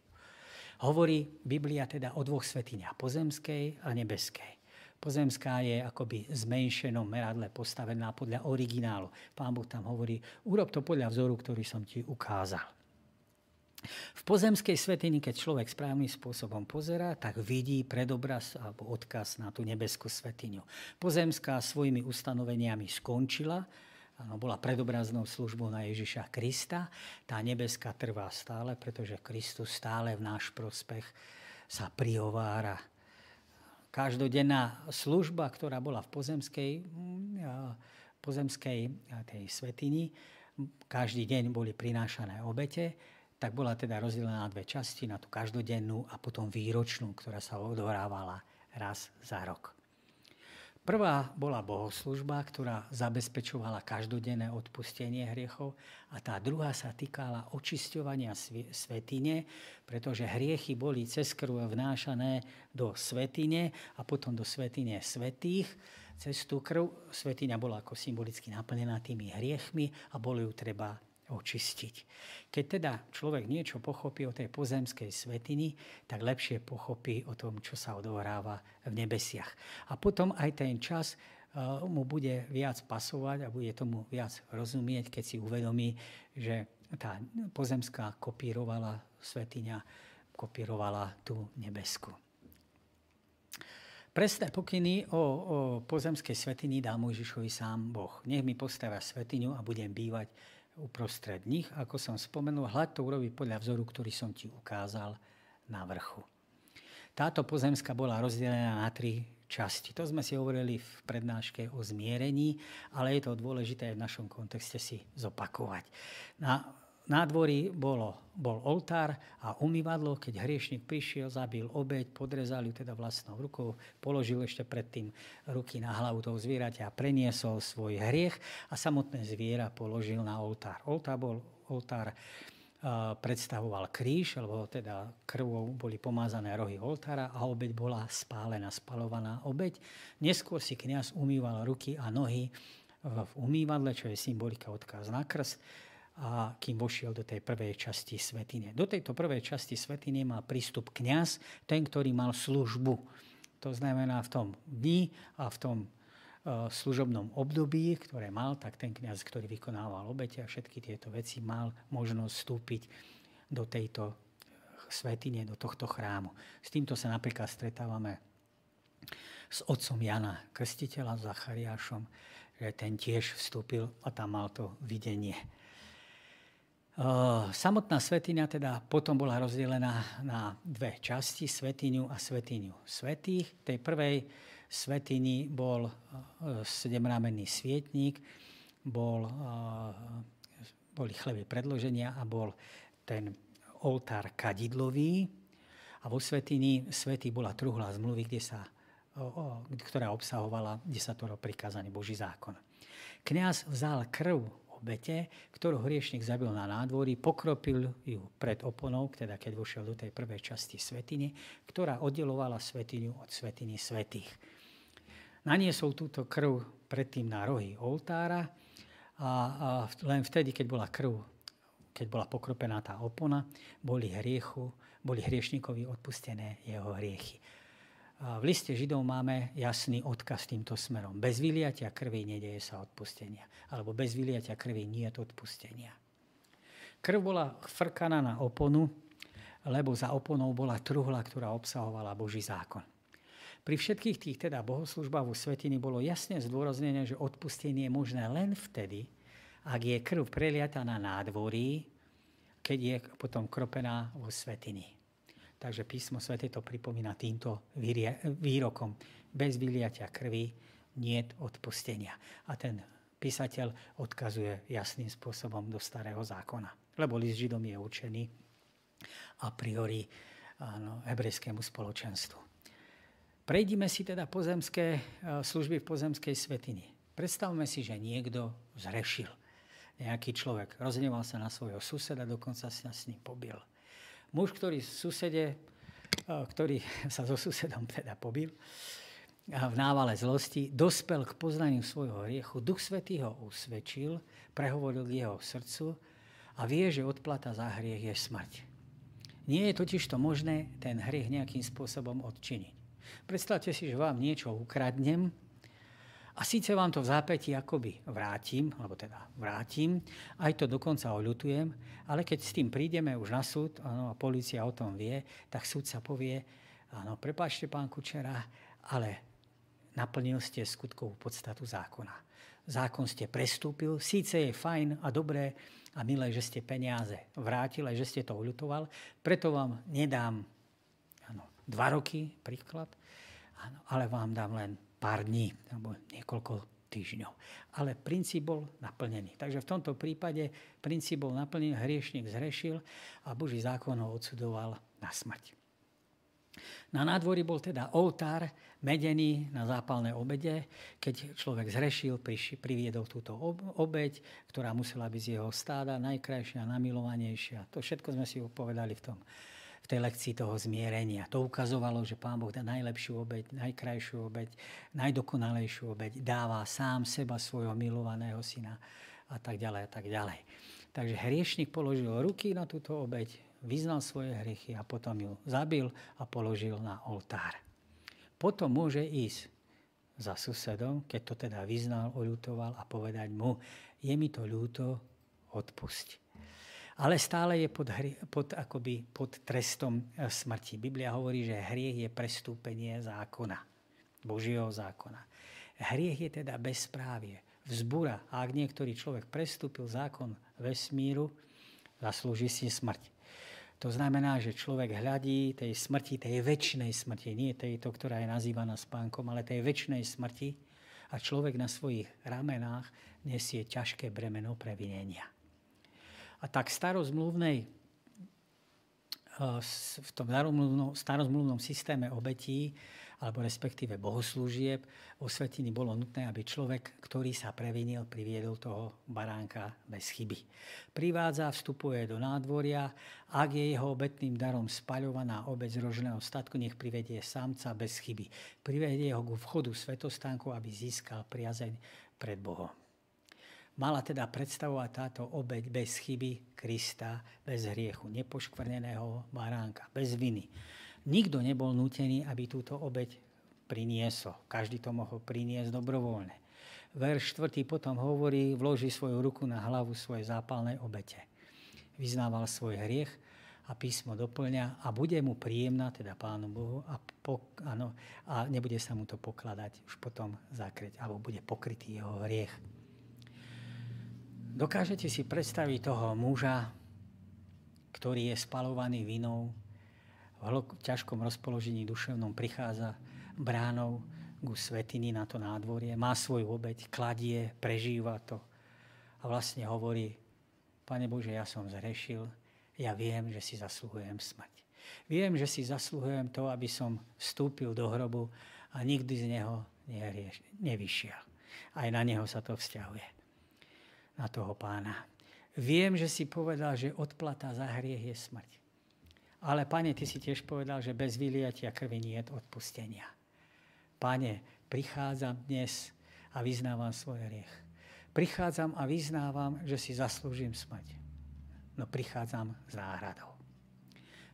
S1: Hovorí Biblia teda o dvoch svetiňach, pozemskej a nebeskej. Pozemská je akoby zmenšenom meradle postavená podľa originálu. Pán Boh tam hovorí, urob to podľa vzoru, ktorý som ti ukázal. V pozemskej svetini, keď človek správnym spôsobom pozerá, tak vidí predobraz alebo odkaz na tú nebeskú svetiňu. Pozemská svojimi ustanoveniami skončila, ano, bola predobraznou službou na Ježiša Krista. Tá nebeská trvá stále, pretože Kristus stále v náš prospech sa prihovára. Každodenná služba, ktorá bola v pozemskej, pozemskej tej svetini, každý deň boli prinášané obete, tak bola teda rozdelená na dve časti, na tú každodennú a potom výročnú, ktorá sa odohrávala raz za rok. Prvá bola bohoslužba, ktorá zabezpečovala každodenné odpustenie hriechov a tá druhá sa týkala očisťovania svetine, pretože hriechy boli cez krv vnášané do svetine a potom do svetine svetých. Cez tú krv svetina bola ako symbolicky naplnená tými hriechmi a bolo ju treba očistiť. Keď teda človek niečo pochopí o tej pozemskej svetiny, tak lepšie pochopí o tom, čo sa odohráva v nebesiach. A potom aj ten čas eh, mu bude viac pasovať a bude tomu viac rozumieť, keď si uvedomí, že tá pozemská kopírovala svetiňa, kopírovala tú nebesku. Presné pokyny o, o pozemskej svetiny dá Mojžišovi sám Boh. Nech mi postavia svetiňu a budem bývať uprostred nich, ako som spomenul, hľad to urobí podľa vzoru, ktorý som ti ukázal na vrchu. Táto pozemska bola rozdelená na tri časti. To sme si hovorili v prednáške o zmierení, ale je to dôležité aj v našom kontexte si zopakovať. Na nádvorí bolo, bol oltár a umývadlo, keď hriešnik prišiel, zabil obeď, podrezal ju teda vlastnou rukou, položil ešte predtým ruky na hlavu toho zvieraťa a preniesol svoj hriech a samotné zviera položil na oltár. Oltár bol oltár predstavoval kríž, alebo teda krvou boli pomázané rohy oltára a obeď bola spálená, spalovaná obeď. Neskôr si kniaz umýval ruky a nohy v umývadle, čo je symbolika odkaz na krst a kým vošiel do tej prvej časti svetine. Do tejto prvej časti svetine mal prístup kňaz, ten, ktorý mal službu. To znamená v tom dni a v tom uh, služobnom období, ktoré mal, tak ten kňaz, ktorý vykonával obete a všetky tieto veci, mal možnosť vstúpiť do tejto svetine, do tohto chrámu. S týmto sa napríklad stretávame s otcom Jana Krstiteľa, Zachariášom, že ten tiež vstúpil a tam mal to videnie Samotná svetiňa teda potom bola rozdelená na dve časti, svetiňu a svetiňu svetých. V tej prvej svetini bol sedemramenný svietník, bol, boli chleby predloženia a bol ten oltár kadidlový. A vo svetini svety bola truhla zmluvy, kde sa, ktorá obsahovala desatoro prikázaný Boží zákon. Kňaz vzal krv obete, ktorú hriešnik zabil na nádvorí, pokropil ju pred oponou, teda keď vošiel do tej prvej časti svetiny, ktorá oddelovala svetinu od svetiny svetých. Naniesol túto krv predtým na rohy oltára a, a len vtedy, keď bola krv, keď bola pokropená tá opona, boli hriechu, boli hriešnikovi odpustené jeho hriechy. V liste Židov máme jasný odkaz týmto smerom. Bez vyliatia krvi nedeje sa odpustenia. Alebo bez vyliatia krvi nie je odpustenia. Krv bola frkaná na oponu, lebo za oponou bola truhla, ktorá obsahovala Boží zákon. Pri všetkých tých teda bohoslužbách vo svetiny bolo jasne zdôraznené, že odpustenie je možné len vtedy, ak je krv preliata na nádvorí, keď je potom kropená vo svetiny. Takže písmo svete to pripomína týmto výrokom. Bez vyliatia krvi nie odpustenia. A ten písateľ odkazuje jasným spôsobom do starého zákona. Lebo list Židom je učený a priori áno, hebrejskému spoločenstvu. Prejdime si teda pozemské služby v pozemskej svetini. Predstavme si, že niekto zrešil. Nejaký človek rozneval sa na svojho suseda, dokonca sa s ním pobil muž, ktorý susede, ktorý sa so susedom teda pobil, v návale zlosti, dospel k poznaniu svojho hriechu, Duch Svetý ho usvedčil, prehovoril k jeho srdcu a vie, že odplata za hriech je smrť. Nie je totiž to možné ten hriech nejakým spôsobom odčiniť. Predstavte si, že vám niečo ukradnem a síce vám to v zápäti akoby vrátim, alebo teda vrátim, aj to dokonca oľutujem, ale keď s tým prídeme už na súd áno, a policia o tom vie, tak súd sa povie, áno, prepáčte pán Kučera, ale naplnil ste skutkovú podstatu zákona. Zákon ste prestúpil, síce je fajn a dobré a milé, že ste peniaze vrátili, že ste to uľutoval, preto vám nedám ano, dva roky, príklad, ano, ale vám dám len pár dní, alebo niekoľko týždňov. Ale princíp bol naplnený. Takže v tomto prípade princíp bol naplnený, hriešnik zrešil a Boží zákon ho odsudoval na smrť. Na nádvorí bol teda oltár medený na zápalné obede. Keď človek zrešil, priviedol túto obeď, ktorá musela byť z jeho stáda najkrajšia, namilovanejšia. To všetko sme si povedali v, tom, v tej lekcii toho zmierenia. To ukazovalo, že Pán Boh dá najlepšiu obeď, najkrajšiu obeď, najdokonalejšiu obeď. Dáva sám seba svojho milovaného syna a tak ďalej a tak ďalej. Takže hriešnik položil ruky na túto obeď, vyznal svoje hriechy a potom ju zabil a položil na oltár. Potom môže ísť za susedom, keď to teda vyznal, oľutoval a povedať mu, je mi to ľúto, odpusti. Ale stále je pod, hri, pod, akoby pod trestom e, smrti. Biblia hovorí, že hriech je prestúpenie zákona, Božieho zákona. Hriech je teda bezprávie, vzbúra. A ak niektorý človek prestúpil zákon vesmíru, zaslúži si smrť. To znamená, že človek hľadí tej smrti, tej väčšnej smrti, nie tejto, ktorá je nazývaná spánkom, ale tej väčšnej smrti a človek na svojich ramenách nesie ťažké bremeno previnenia. A tak starozmluvnej eh, v tom starozmluvnom systéme obetí alebo respektíve bohoslúžieb, vo svetiny bolo nutné, aby človek, ktorý sa previnil, priviedol toho baránka bez chyby. Privádza, vstupuje do nádvoria, ak je jeho obetným darom spaľovaná obec rožného statku, nech privedie samca bez chyby. Privedie ho ku vchodu svetostánku, aby získal priazeň pred Bohom. Mala teda predstavovať táto obeď bez chyby Krista, bez hriechu, nepoškvrneného baránka, bez viny Nikto nebol nútený, aby túto obeď priniesol. Každý to mohol priniesť dobrovoľne. Verš 4. potom hovorí, vloží svoju ruku na hlavu svojej zápalnej obete. Vyznával svoj hriech a písmo doplňa a bude mu príjemná, teda Pánu Bohu, a, po, ano, a nebude sa mu to pokladať už potom zakryť, alebo bude pokrytý jeho hriech. Dokážete si predstaviť toho muža, ktorý je spalovaný vinou, v ťažkom rozpoložení duševnom prichádza bránou ku svetiny na to nádvorie, má svoju obeď, kladie, prežíva to a vlastne hovorí, Pane Bože, ja som zrešil, ja viem, že si zasluhujem smrť. Viem, že si zasluhujem to, aby som vstúpil do hrobu a nikdy z neho nevyšiel. Aj na neho sa to vzťahuje. Na toho pána. Viem, že si povedal, že odplata za hriech je smrť. Ale pane, ty si tiež povedal, že bez vyliatia krvi nie je odpustenia. Pane, prichádzam dnes a vyznávam svoj hriech. Prichádzam a vyznávam, že si zaslúžim smrť. No prichádzam s náhradou.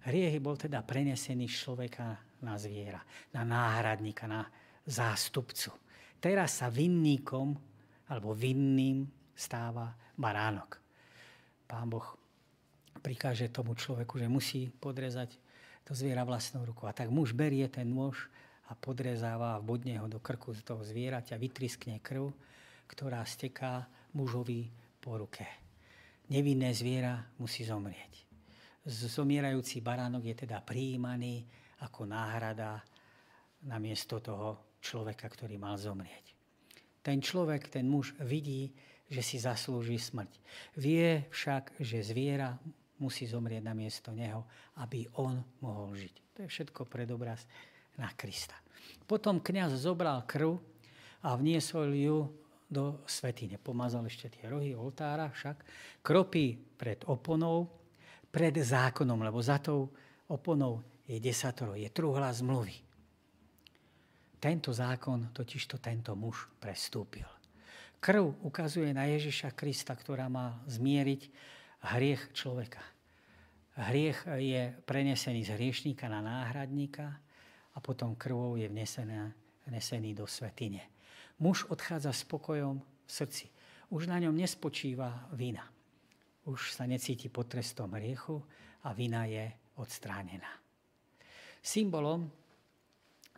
S1: Hriech bol teda prenesený z človeka na zviera, na náhradníka, na zástupcu. Teraz sa vinníkom alebo vinným stáva baránok. Pán Boh prikáže tomu človeku, že musí podrezať to zviera vlastnou rukou. A tak muž berie ten nôž a podrezáva a bodne ho do krku z toho zvieraťa, vytriskne krv, ktorá steká mužovi po ruke. Nevinné zviera musí zomrieť. Zomierajúci baránok je teda prijímaný ako náhrada namiesto toho človeka, ktorý mal zomrieť. Ten človek, ten muž vidí, že si zaslúži smrť. Vie však, že zviera musí zomrieť na miesto neho, aby on mohol žiť. To je všetko predobraz na Krista. Potom kňaz zobral krv a vniesol ju do svetine. Pomazal ešte tie rohy oltára však. Kropí pred oponou, pred zákonom, lebo za tou oponou je desatoro, je truhla zmluvy. Tento zákon totižto tento muž prestúpil. Krv ukazuje na Ježiša Krista, ktorá má zmieriť hriech človeka. Hriech je prenesený z hriešníka na náhradníka a potom krvou je vnesený, vnesený do svetine. Muž odchádza s pokojom v srdci. Už na ňom nespočíva vina. Už sa necíti pod trestom hriechu a vina je odstránená. Symbolom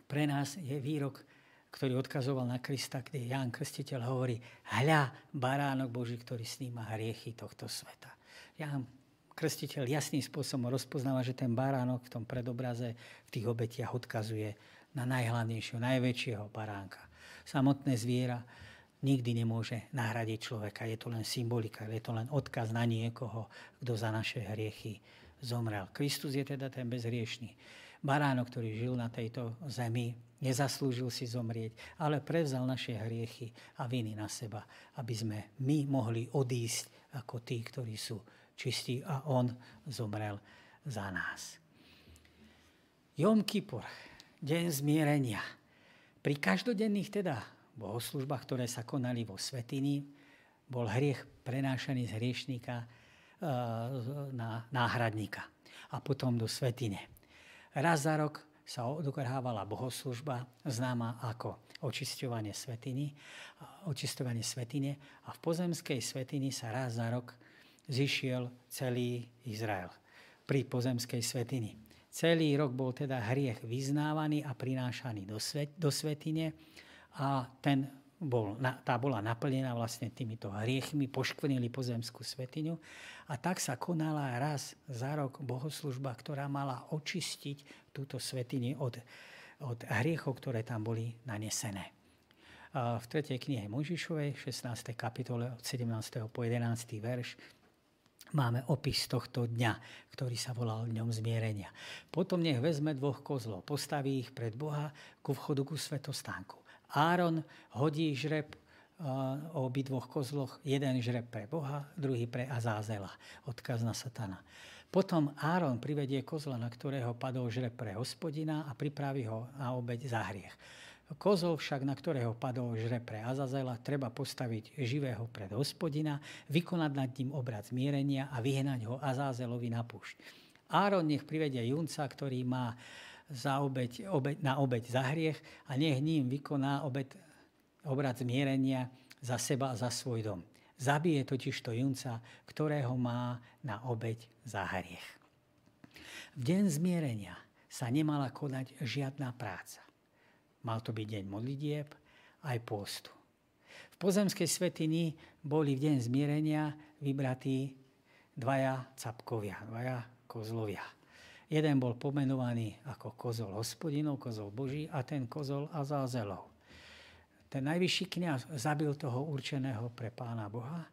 S1: pre nás je výrok, ktorý odkazoval na Krista, kde Ján Krstiteľ hovorí, hľa, baránok Boží, ktorý sníma hriechy tohto sveta. Ján Krstiteľ jasným spôsobom rozpoznáva, že ten baránok v tom predobraze v tých obetiach odkazuje na najhlavnejšieho, najväčšieho baránka. Samotné zviera nikdy nemôže nahradiť človeka. Je to len symbolika, je to len odkaz na niekoho, kto za naše hriechy zomrel. Kristus je teda ten bezhriešný baránok, ktorý žil na tejto zemi, nezaslúžil si zomrieť, ale prevzal naše hriechy a viny na seba, aby sme my mohli odísť ako tí, ktorí sú čistí a on zomrel za nás. Jom Kippur, deň zmierenia. Pri každodenných teda bohoslužbách, ktoré sa konali vo Svetini, bol hriech prenášaný z hriešníka eh, na náhradníka a potom do Svetine. Raz za rok sa odokrhávala bohoslužba, známa ako očisťovanie svetiny, očisťovanie svetine a v pozemskej svetini sa raz za rok zišiel celý Izrael pri pozemskej svetini. Celý rok bol teda hriech vyznávaný a prinášaný do, svet, do svetine a ten bol, tá bola naplnená vlastne týmito hriechmi, poškvrnili pozemskú svetiňu a tak sa konala raz za rok bohoslužba, ktorá mala očistiť túto svetinu od, od hriechov, ktoré tam boli nanesené. V 3. knihe Mojžišovej, 16. kapitole od 17. po 11. verš, máme opis tohto dňa, ktorý sa volal Dňom zmierenia. Potom nech vezme dvoch kozlov, postaví ich pred Boha ku vchodu ku svetostánku Áron hodí žreb o obidvoch kozloch, jeden žreb pre Boha, druhý pre Azázela, odkaz na satana. Potom Áron privedie kozla, na ktorého padol žreb pre hospodina a pripraví ho na obeď za hriech. Kozol však, na ktorého padol žreb pre Azazela, treba postaviť živého pred hospodina, vykonať nad ním obrad zmierenia a vyhnať ho Azázelovi na púšť. Áron nech privedie junca, ktorý má za obeď, obeď, na obeď za hriech a nech ním vykoná obeď, obrad zmierenia za seba a za svoj dom. Zabije totiž to junca, ktorého má na obeď za hriech. V deň zmierenia sa nemala konať žiadna práca. Mal to byť deň modlitieb aj postu. V pozemskej svetini boli v deň zmierenia vybratí dvaja capkovia, dvaja kozlovia. Jeden bol pomenovaný ako kozol hospodinov, kozol Boží a ten kozol Azázelov. Ten najvyšší kniaz zabil toho určeného pre pána Boha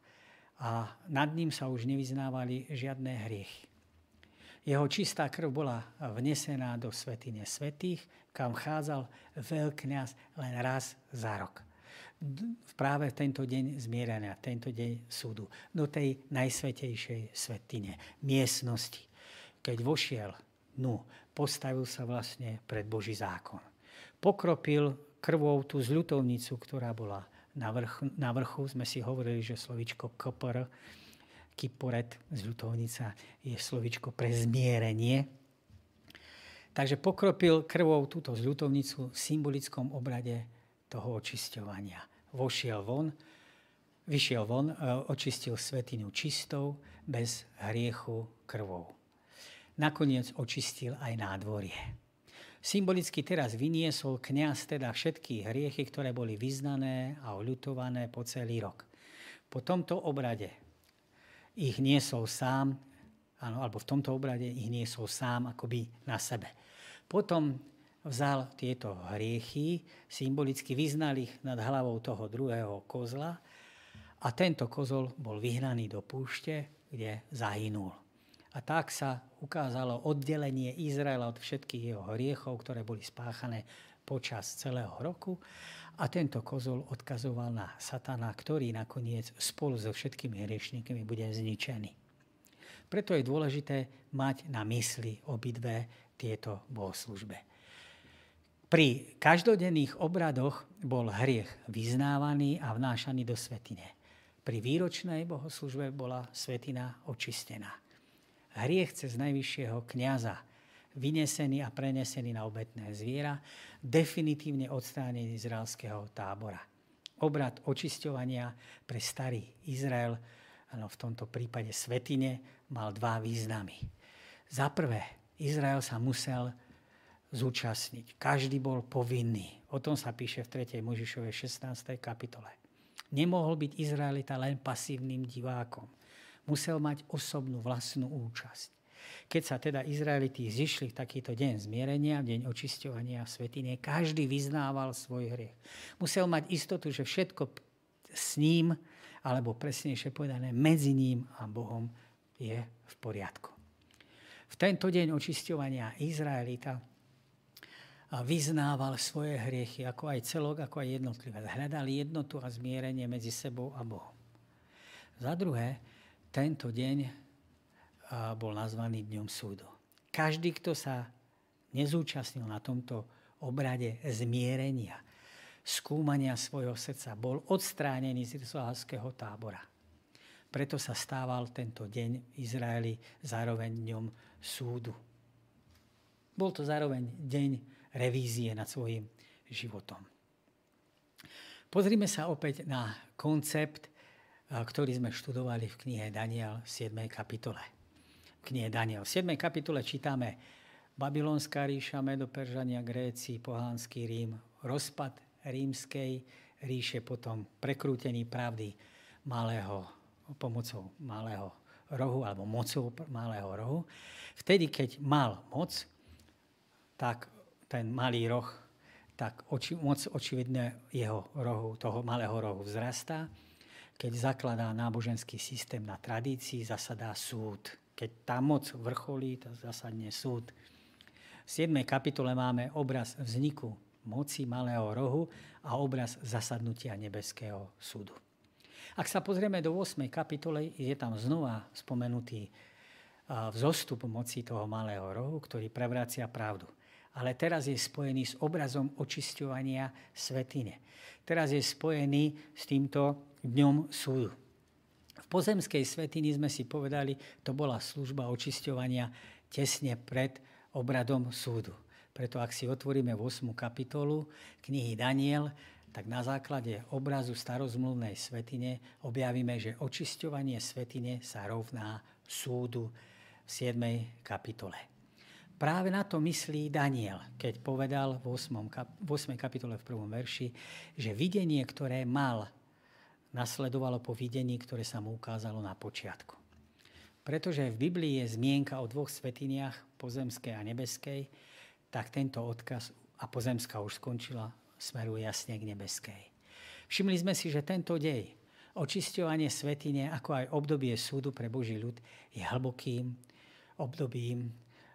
S1: a nad ním sa už nevyznávali žiadne hriechy. Jeho čistá krv bola vnesená do svetine svetých, kam chádzal veľkňaz len raz za rok. Práve tento deň zmierenia, tento deň súdu, do tej najsvetejšej svetine, miestnosti. Keď vošiel dnu. Postavil sa vlastne pred Boží zákon. Pokropil krvou tú zľutovnicu, ktorá bola na, vrchu, na vrchu. Sme si hovorili, že slovičko kopr, kiporet, zľutovnica, je slovičko pre zmierenie. Takže pokropil krvou túto zľutovnicu v symbolickom obrade toho očisťovania. Vošiel von, vyšiel von, e, očistil svetinu čistou, bez hriechu krvou nakoniec očistil aj nádvorie. Symbolicky teraz vyniesol kniaz teda všetky hriechy, ktoré boli vyznané a oľutované po celý rok. Po tomto obrade ich niesol sám, áno, alebo v tomto obrade ich niesol sám akoby na sebe. Potom vzal tieto hriechy, symbolicky vyznal ich nad hlavou toho druhého kozla a tento kozol bol vyhnaný do púšte, kde zahynul. A tak sa ukázalo oddelenie Izraela od všetkých jeho hriechov, ktoré boli spáchané počas celého roku. A tento kozol odkazoval na satana, ktorý nakoniec spolu so všetkými hriešnikmi bude zničený. Preto je dôležité mať na mysli obidve tieto bohoslužbe. Pri každodenných obradoch bol hriech vyznávaný a vnášaný do svetine. Pri výročnej bohoslužbe bola svetina očistená. Hriech cez najvyššieho kniaza, vynesený a prenesený na obetné zviera, definitívne odstránený izraelského tábora. Obrad očisťovania pre starý Izrael, ano v tomto prípade svetine, mal dva významy. Za prvé, Izrael sa musel zúčastniť. Každý bol povinný. O tom sa píše v 3. Možišovej 16. kapitole. Nemohol byť Izraelita len pasívnym divákom. Musel mať osobnú vlastnú účasť. Keď sa teda Izraeliti zišli v takýto deň zmierenia, deň očisťovania v svetine, každý vyznával svoj hriech. Musel mať istotu, že všetko s ním, alebo presnejšie povedané, medzi ním a Bohom je v poriadku. V tento deň očisťovania Izraelita vyznával svoje hriechy, ako aj celok, ako aj jednotlivé. Hľadali jednotu a zmierenie medzi sebou a Bohom. Za druhé, tento deň bol nazvaný Dňom súdu. Každý, kto sa nezúčastnil na tomto obrade zmierenia, skúmania svojho srdca, bol odstránený z izraelského tábora. Preto sa stával tento deň v Izraeli zároveň dňom súdu. Bol to zároveň deň revízie nad svojim životom. Pozrime sa opäť na koncept, ktorý sme študovali v knihe Daniel v 7. kapitole. V knihe Daniel v 7. kapitole čítame Babylonská ríša, Medoperžania, Gréci, Pohánsky Rím, rozpad rímskej ríše, potom prekrútení pravdy malého, pomocou malého rohu alebo mocou malého rohu. Vtedy, keď mal moc, tak ten malý roh, tak oči, moc očividne jeho rohu, toho malého rohu vzrastá. Keď zakladá náboženský systém na tradícii, zasadá súd. Keď tá moc vrcholí, to zasadne súd. V 7. kapitole máme obraz vzniku moci malého rohu a obraz zasadnutia nebeského súdu. Ak sa pozrieme do 8. kapitole, je tam znova spomenutý vzostup moci toho malého rohu, ktorý prevracia pravdu ale teraz je spojený s obrazom očisťovania svetine. Teraz je spojený s týmto dňom súdu. V pozemskej svetini sme si povedali, to bola služba očisťovania tesne pred obradom súdu. Preto ak si otvoríme 8. kapitolu knihy Daniel, tak na základe obrazu starozmluvnej svetine objavíme, že očisťovanie svetine sa rovná súdu v 7. kapitole. Práve na to myslí Daniel, keď povedal v 8. Kap- 8. kapitole v 1. verši, že videnie, ktoré mal, nasledovalo po videní, ktoré sa mu ukázalo na počiatku. Pretože v Biblii je zmienka o dvoch svetiniach, pozemskej a nebeskej, tak tento odkaz, a pozemská už skončila, smeruje jasne k nebeskej. Všimli sme si, že tento dej, očisťovanie svetine, ako aj obdobie súdu pre Boží ľud, je hlbokým obdobím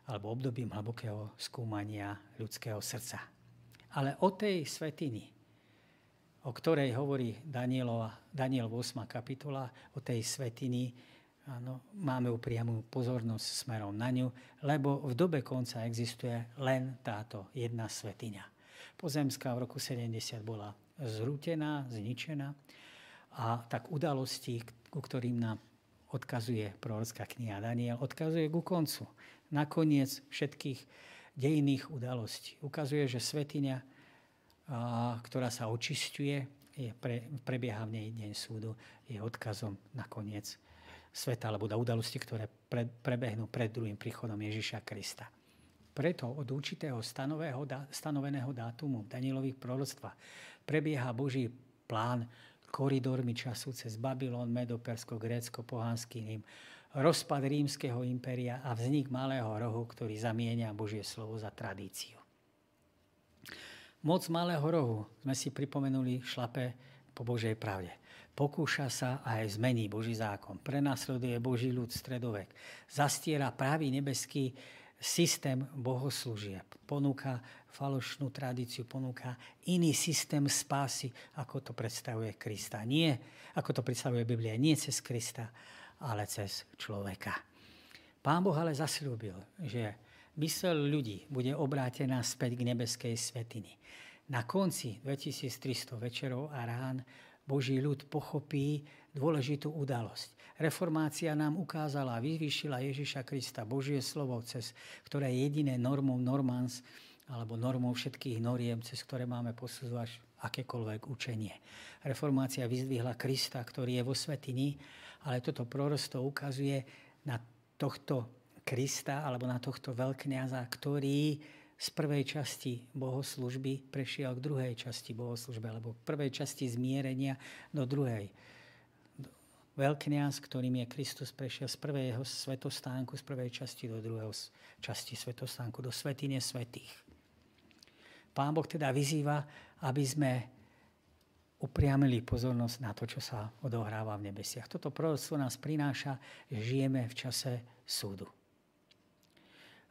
S1: alebo obdobím hlbokého skúmania ľudského srdca. Ale o tej svetiny, o ktorej hovorí Danielova, Daniel 8. kapitola, o tej svetiny, áno, máme upriamú pozornosť smerom na ňu, lebo v dobe konca existuje len táto jedna svetiňa. Pozemská v roku 70 bola zrútená, zničená a tak udalosti, ku ktorým nám odkazuje prorocká kniha Daniel, odkazuje ku koncu nakoniec všetkých dejných udalostí. Ukazuje, že svetiňa, ktorá sa očistuje, je pre, prebieha v nej deň súdu, je odkazom na koniec sveta, alebo na udalosti, ktoré pre, prebehnú pred druhým príchodom Ježiša Krista. Preto od určitého stanoveného dátumu Danielových proroctvách prebieha Boží plán koridormi času cez Babylon, Medo, Persko, Grécko, Pohanský Rím, rozpad rímskeho impéria a vznik malého rohu, ktorý zamienia Božie slovo za tradíciu. Moc malého rohu sme si pripomenuli šlape po Božej pravde. Pokúša sa a aj zmení Boží zákon. Prenasleduje Boží ľud stredovek. Zastiera pravý nebeský systém bohoslúžieb. Ponúka falošnú tradíciu, ponúka iný systém spásy, ako to predstavuje Krista. Nie, ako to predstavuje Biblia, nie cez Krista, ale cez človeka. Pán Boh ale zasľúbil, že mysel ľudí bude obrátená späť k nebeskej svetiny. Na konci 2300 večerov a rán Boží ľud pochopí dôležitú udalosť. Reformácia nám ukázala a vyvýšila Ježiša Krista, Božie slovo, cez ktoré je jediné normou normans, alebo normou všetkých noriem, cez ktoré máme posudzovať akékoľvek učenie. Reformácia vyzdvihla Krista, ktorý je vo svetini, ale toto prorostvo ukazuje na tohto Krista alebo na tohto veľkňaza, ktorý z prvej časti bohoslužby prešiel k druhej časti bohoslužby, alebo k prvej časti zmierenia do druhej. Veľkňaz, ktorým je Kristus, prešiel z prvého svetostánku, z prvej časti do druhého časti svetostánku, do svetine svetých. Pán Boh teda vyzýva, aby sme upriamili pozornosť na to, čo sa odohráva v nebesiach. Toto proroctvo nás prináša, že žijeme v čase súdu.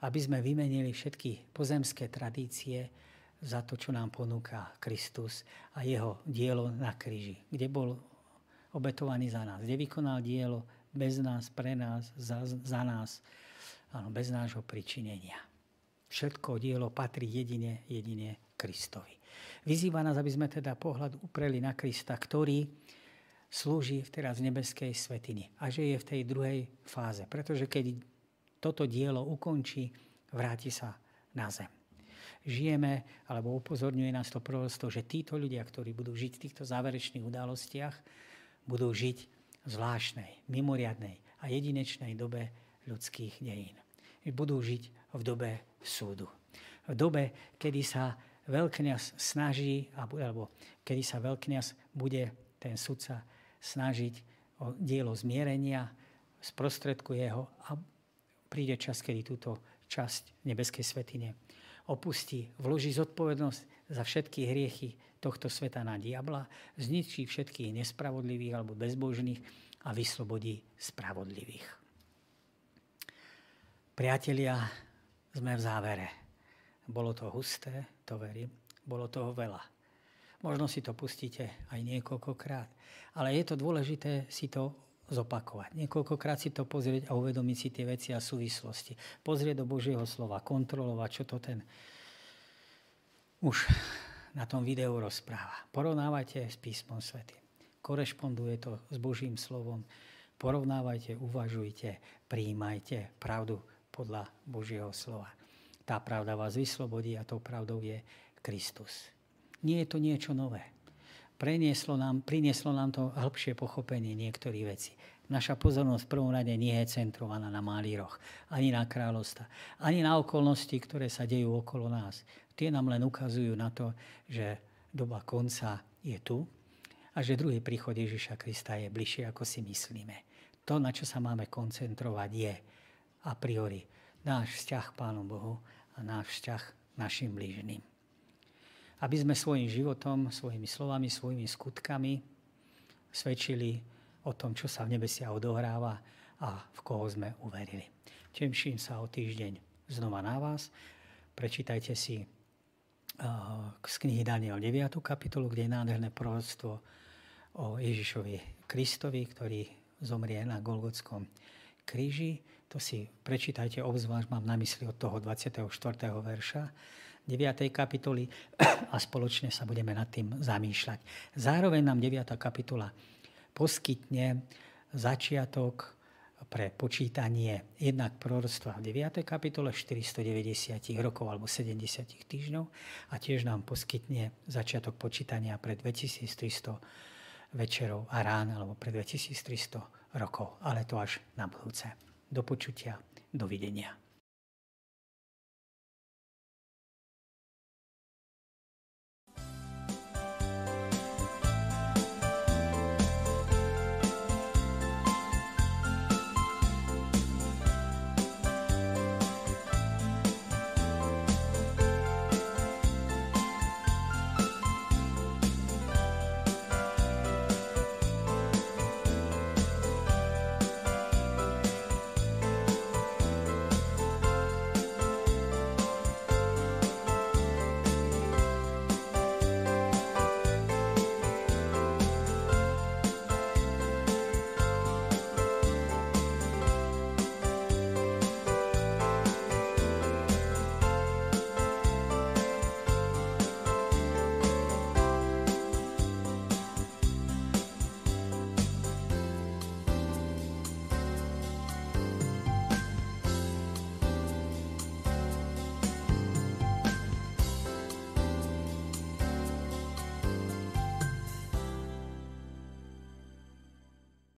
S1: Aby sme vymenili všetky pozemské tradície za to, čo nám ponúka Kristus a jeho dielo na kríži, kde bol obetovaný za nás, kde vykonal dielo bez nás, pre nás, za, za nás, áno, bez nášho pričinenia. Všetko dielo patrí jedine, jedine Kristovi. Vyzýva nás, aby sme teda pohľad upreli na Krista, ktorý slúži teraz nebeskej svetiny a že je v tej druhej fáze. Pretože keď toto dielo ukončí, vráti sa na zem. Žijeme, alebo upozorňuje nás to prosto, že títo ľudia, ktorí budú žiť v týchto záverečných udalostiach, budú žiť v zvláštnej, mimoriadnej a jedinečnej dobe ľudských dejín. Budú žiť v dobe súdu. V dobe, kedy sa veľkňaz snaží, alebo kedy sa veľkňaz bude ten sudca snažiť o dielo zmierenia, sprostredkuje ho a príde čas, kedy túto časť nebeskej svetine opustí, vloží zodpovednosť za všetky hriechy tohto sveta na diabla, zničí všetkých nespravodlivých alebo bezbožných a vyslobodí spravodlivých. Priatelia, sme v závere. Bolo to husté, to verím. Bolo toho veľa. Možno si to pustíte aj niekoľkokrát. Ale je to dôležité si to zopakovať. Niekoľkokrát si to pozrieť a uvedomiť si tie veci a súvislosti. Pozrieť do Božieho slova, kontrolovať, čo to ten už na tom videu rozpráva. Porovnávajte s písmom svety. Korešponduje to s Božím slovom. Porovnávajte, uvažujte, prijímajte pravdu podľa Božieho slova. Tá pravda vás vyslobodí a tou pravdou je Kristus. Nie je to niečo nové. Prenieslo nám, prinieslo nám to hĺbšie pochopenie niektorých vecí. Naša pozornosť v prvom rade nie je centrovaná na malíroch, ani na kráľovstva, ani na okolnosti, ktoré sa dejú okolo nás. Tie nám len ukazujú na to, že doba konca je tu a že druhý príchod Ježiša Krista je bližšie, ako si myslíme. To, na čo sa máme koncentrovať, je a priori náš vzťah k Pánu Bohu a náš vzťah našim blížným. Aby sme svojim životom, svojimi slovami, svojimi skutkami svedčili o tom, čo sa v nebesiach odohráva a v koho sme uverili. Teším sa o týždeň znova na vás. Prečítajte si z knihy Daniel 9. kapitolu, kde je nádherné proroctvo o Ježišovi Kristovi, ktorý zomrie na Golgotskom kríži. To si prečítajte, obzvlášť mám na mysli od toho 24. verša 9. kapitoly a spoločne sa budeme nad tým zamýšľať. Zároveň nám 9. kapitola poskytne začiatok pre počítanie jednak proroctva v 9. kapitole 490 rokov alebo 70 týždňov a tiež nám poskytne začiatok počítania pre 2300 večerov a rán alebo pre 2300 rokov, ale to až na budúce. Do počutia, dovidenia.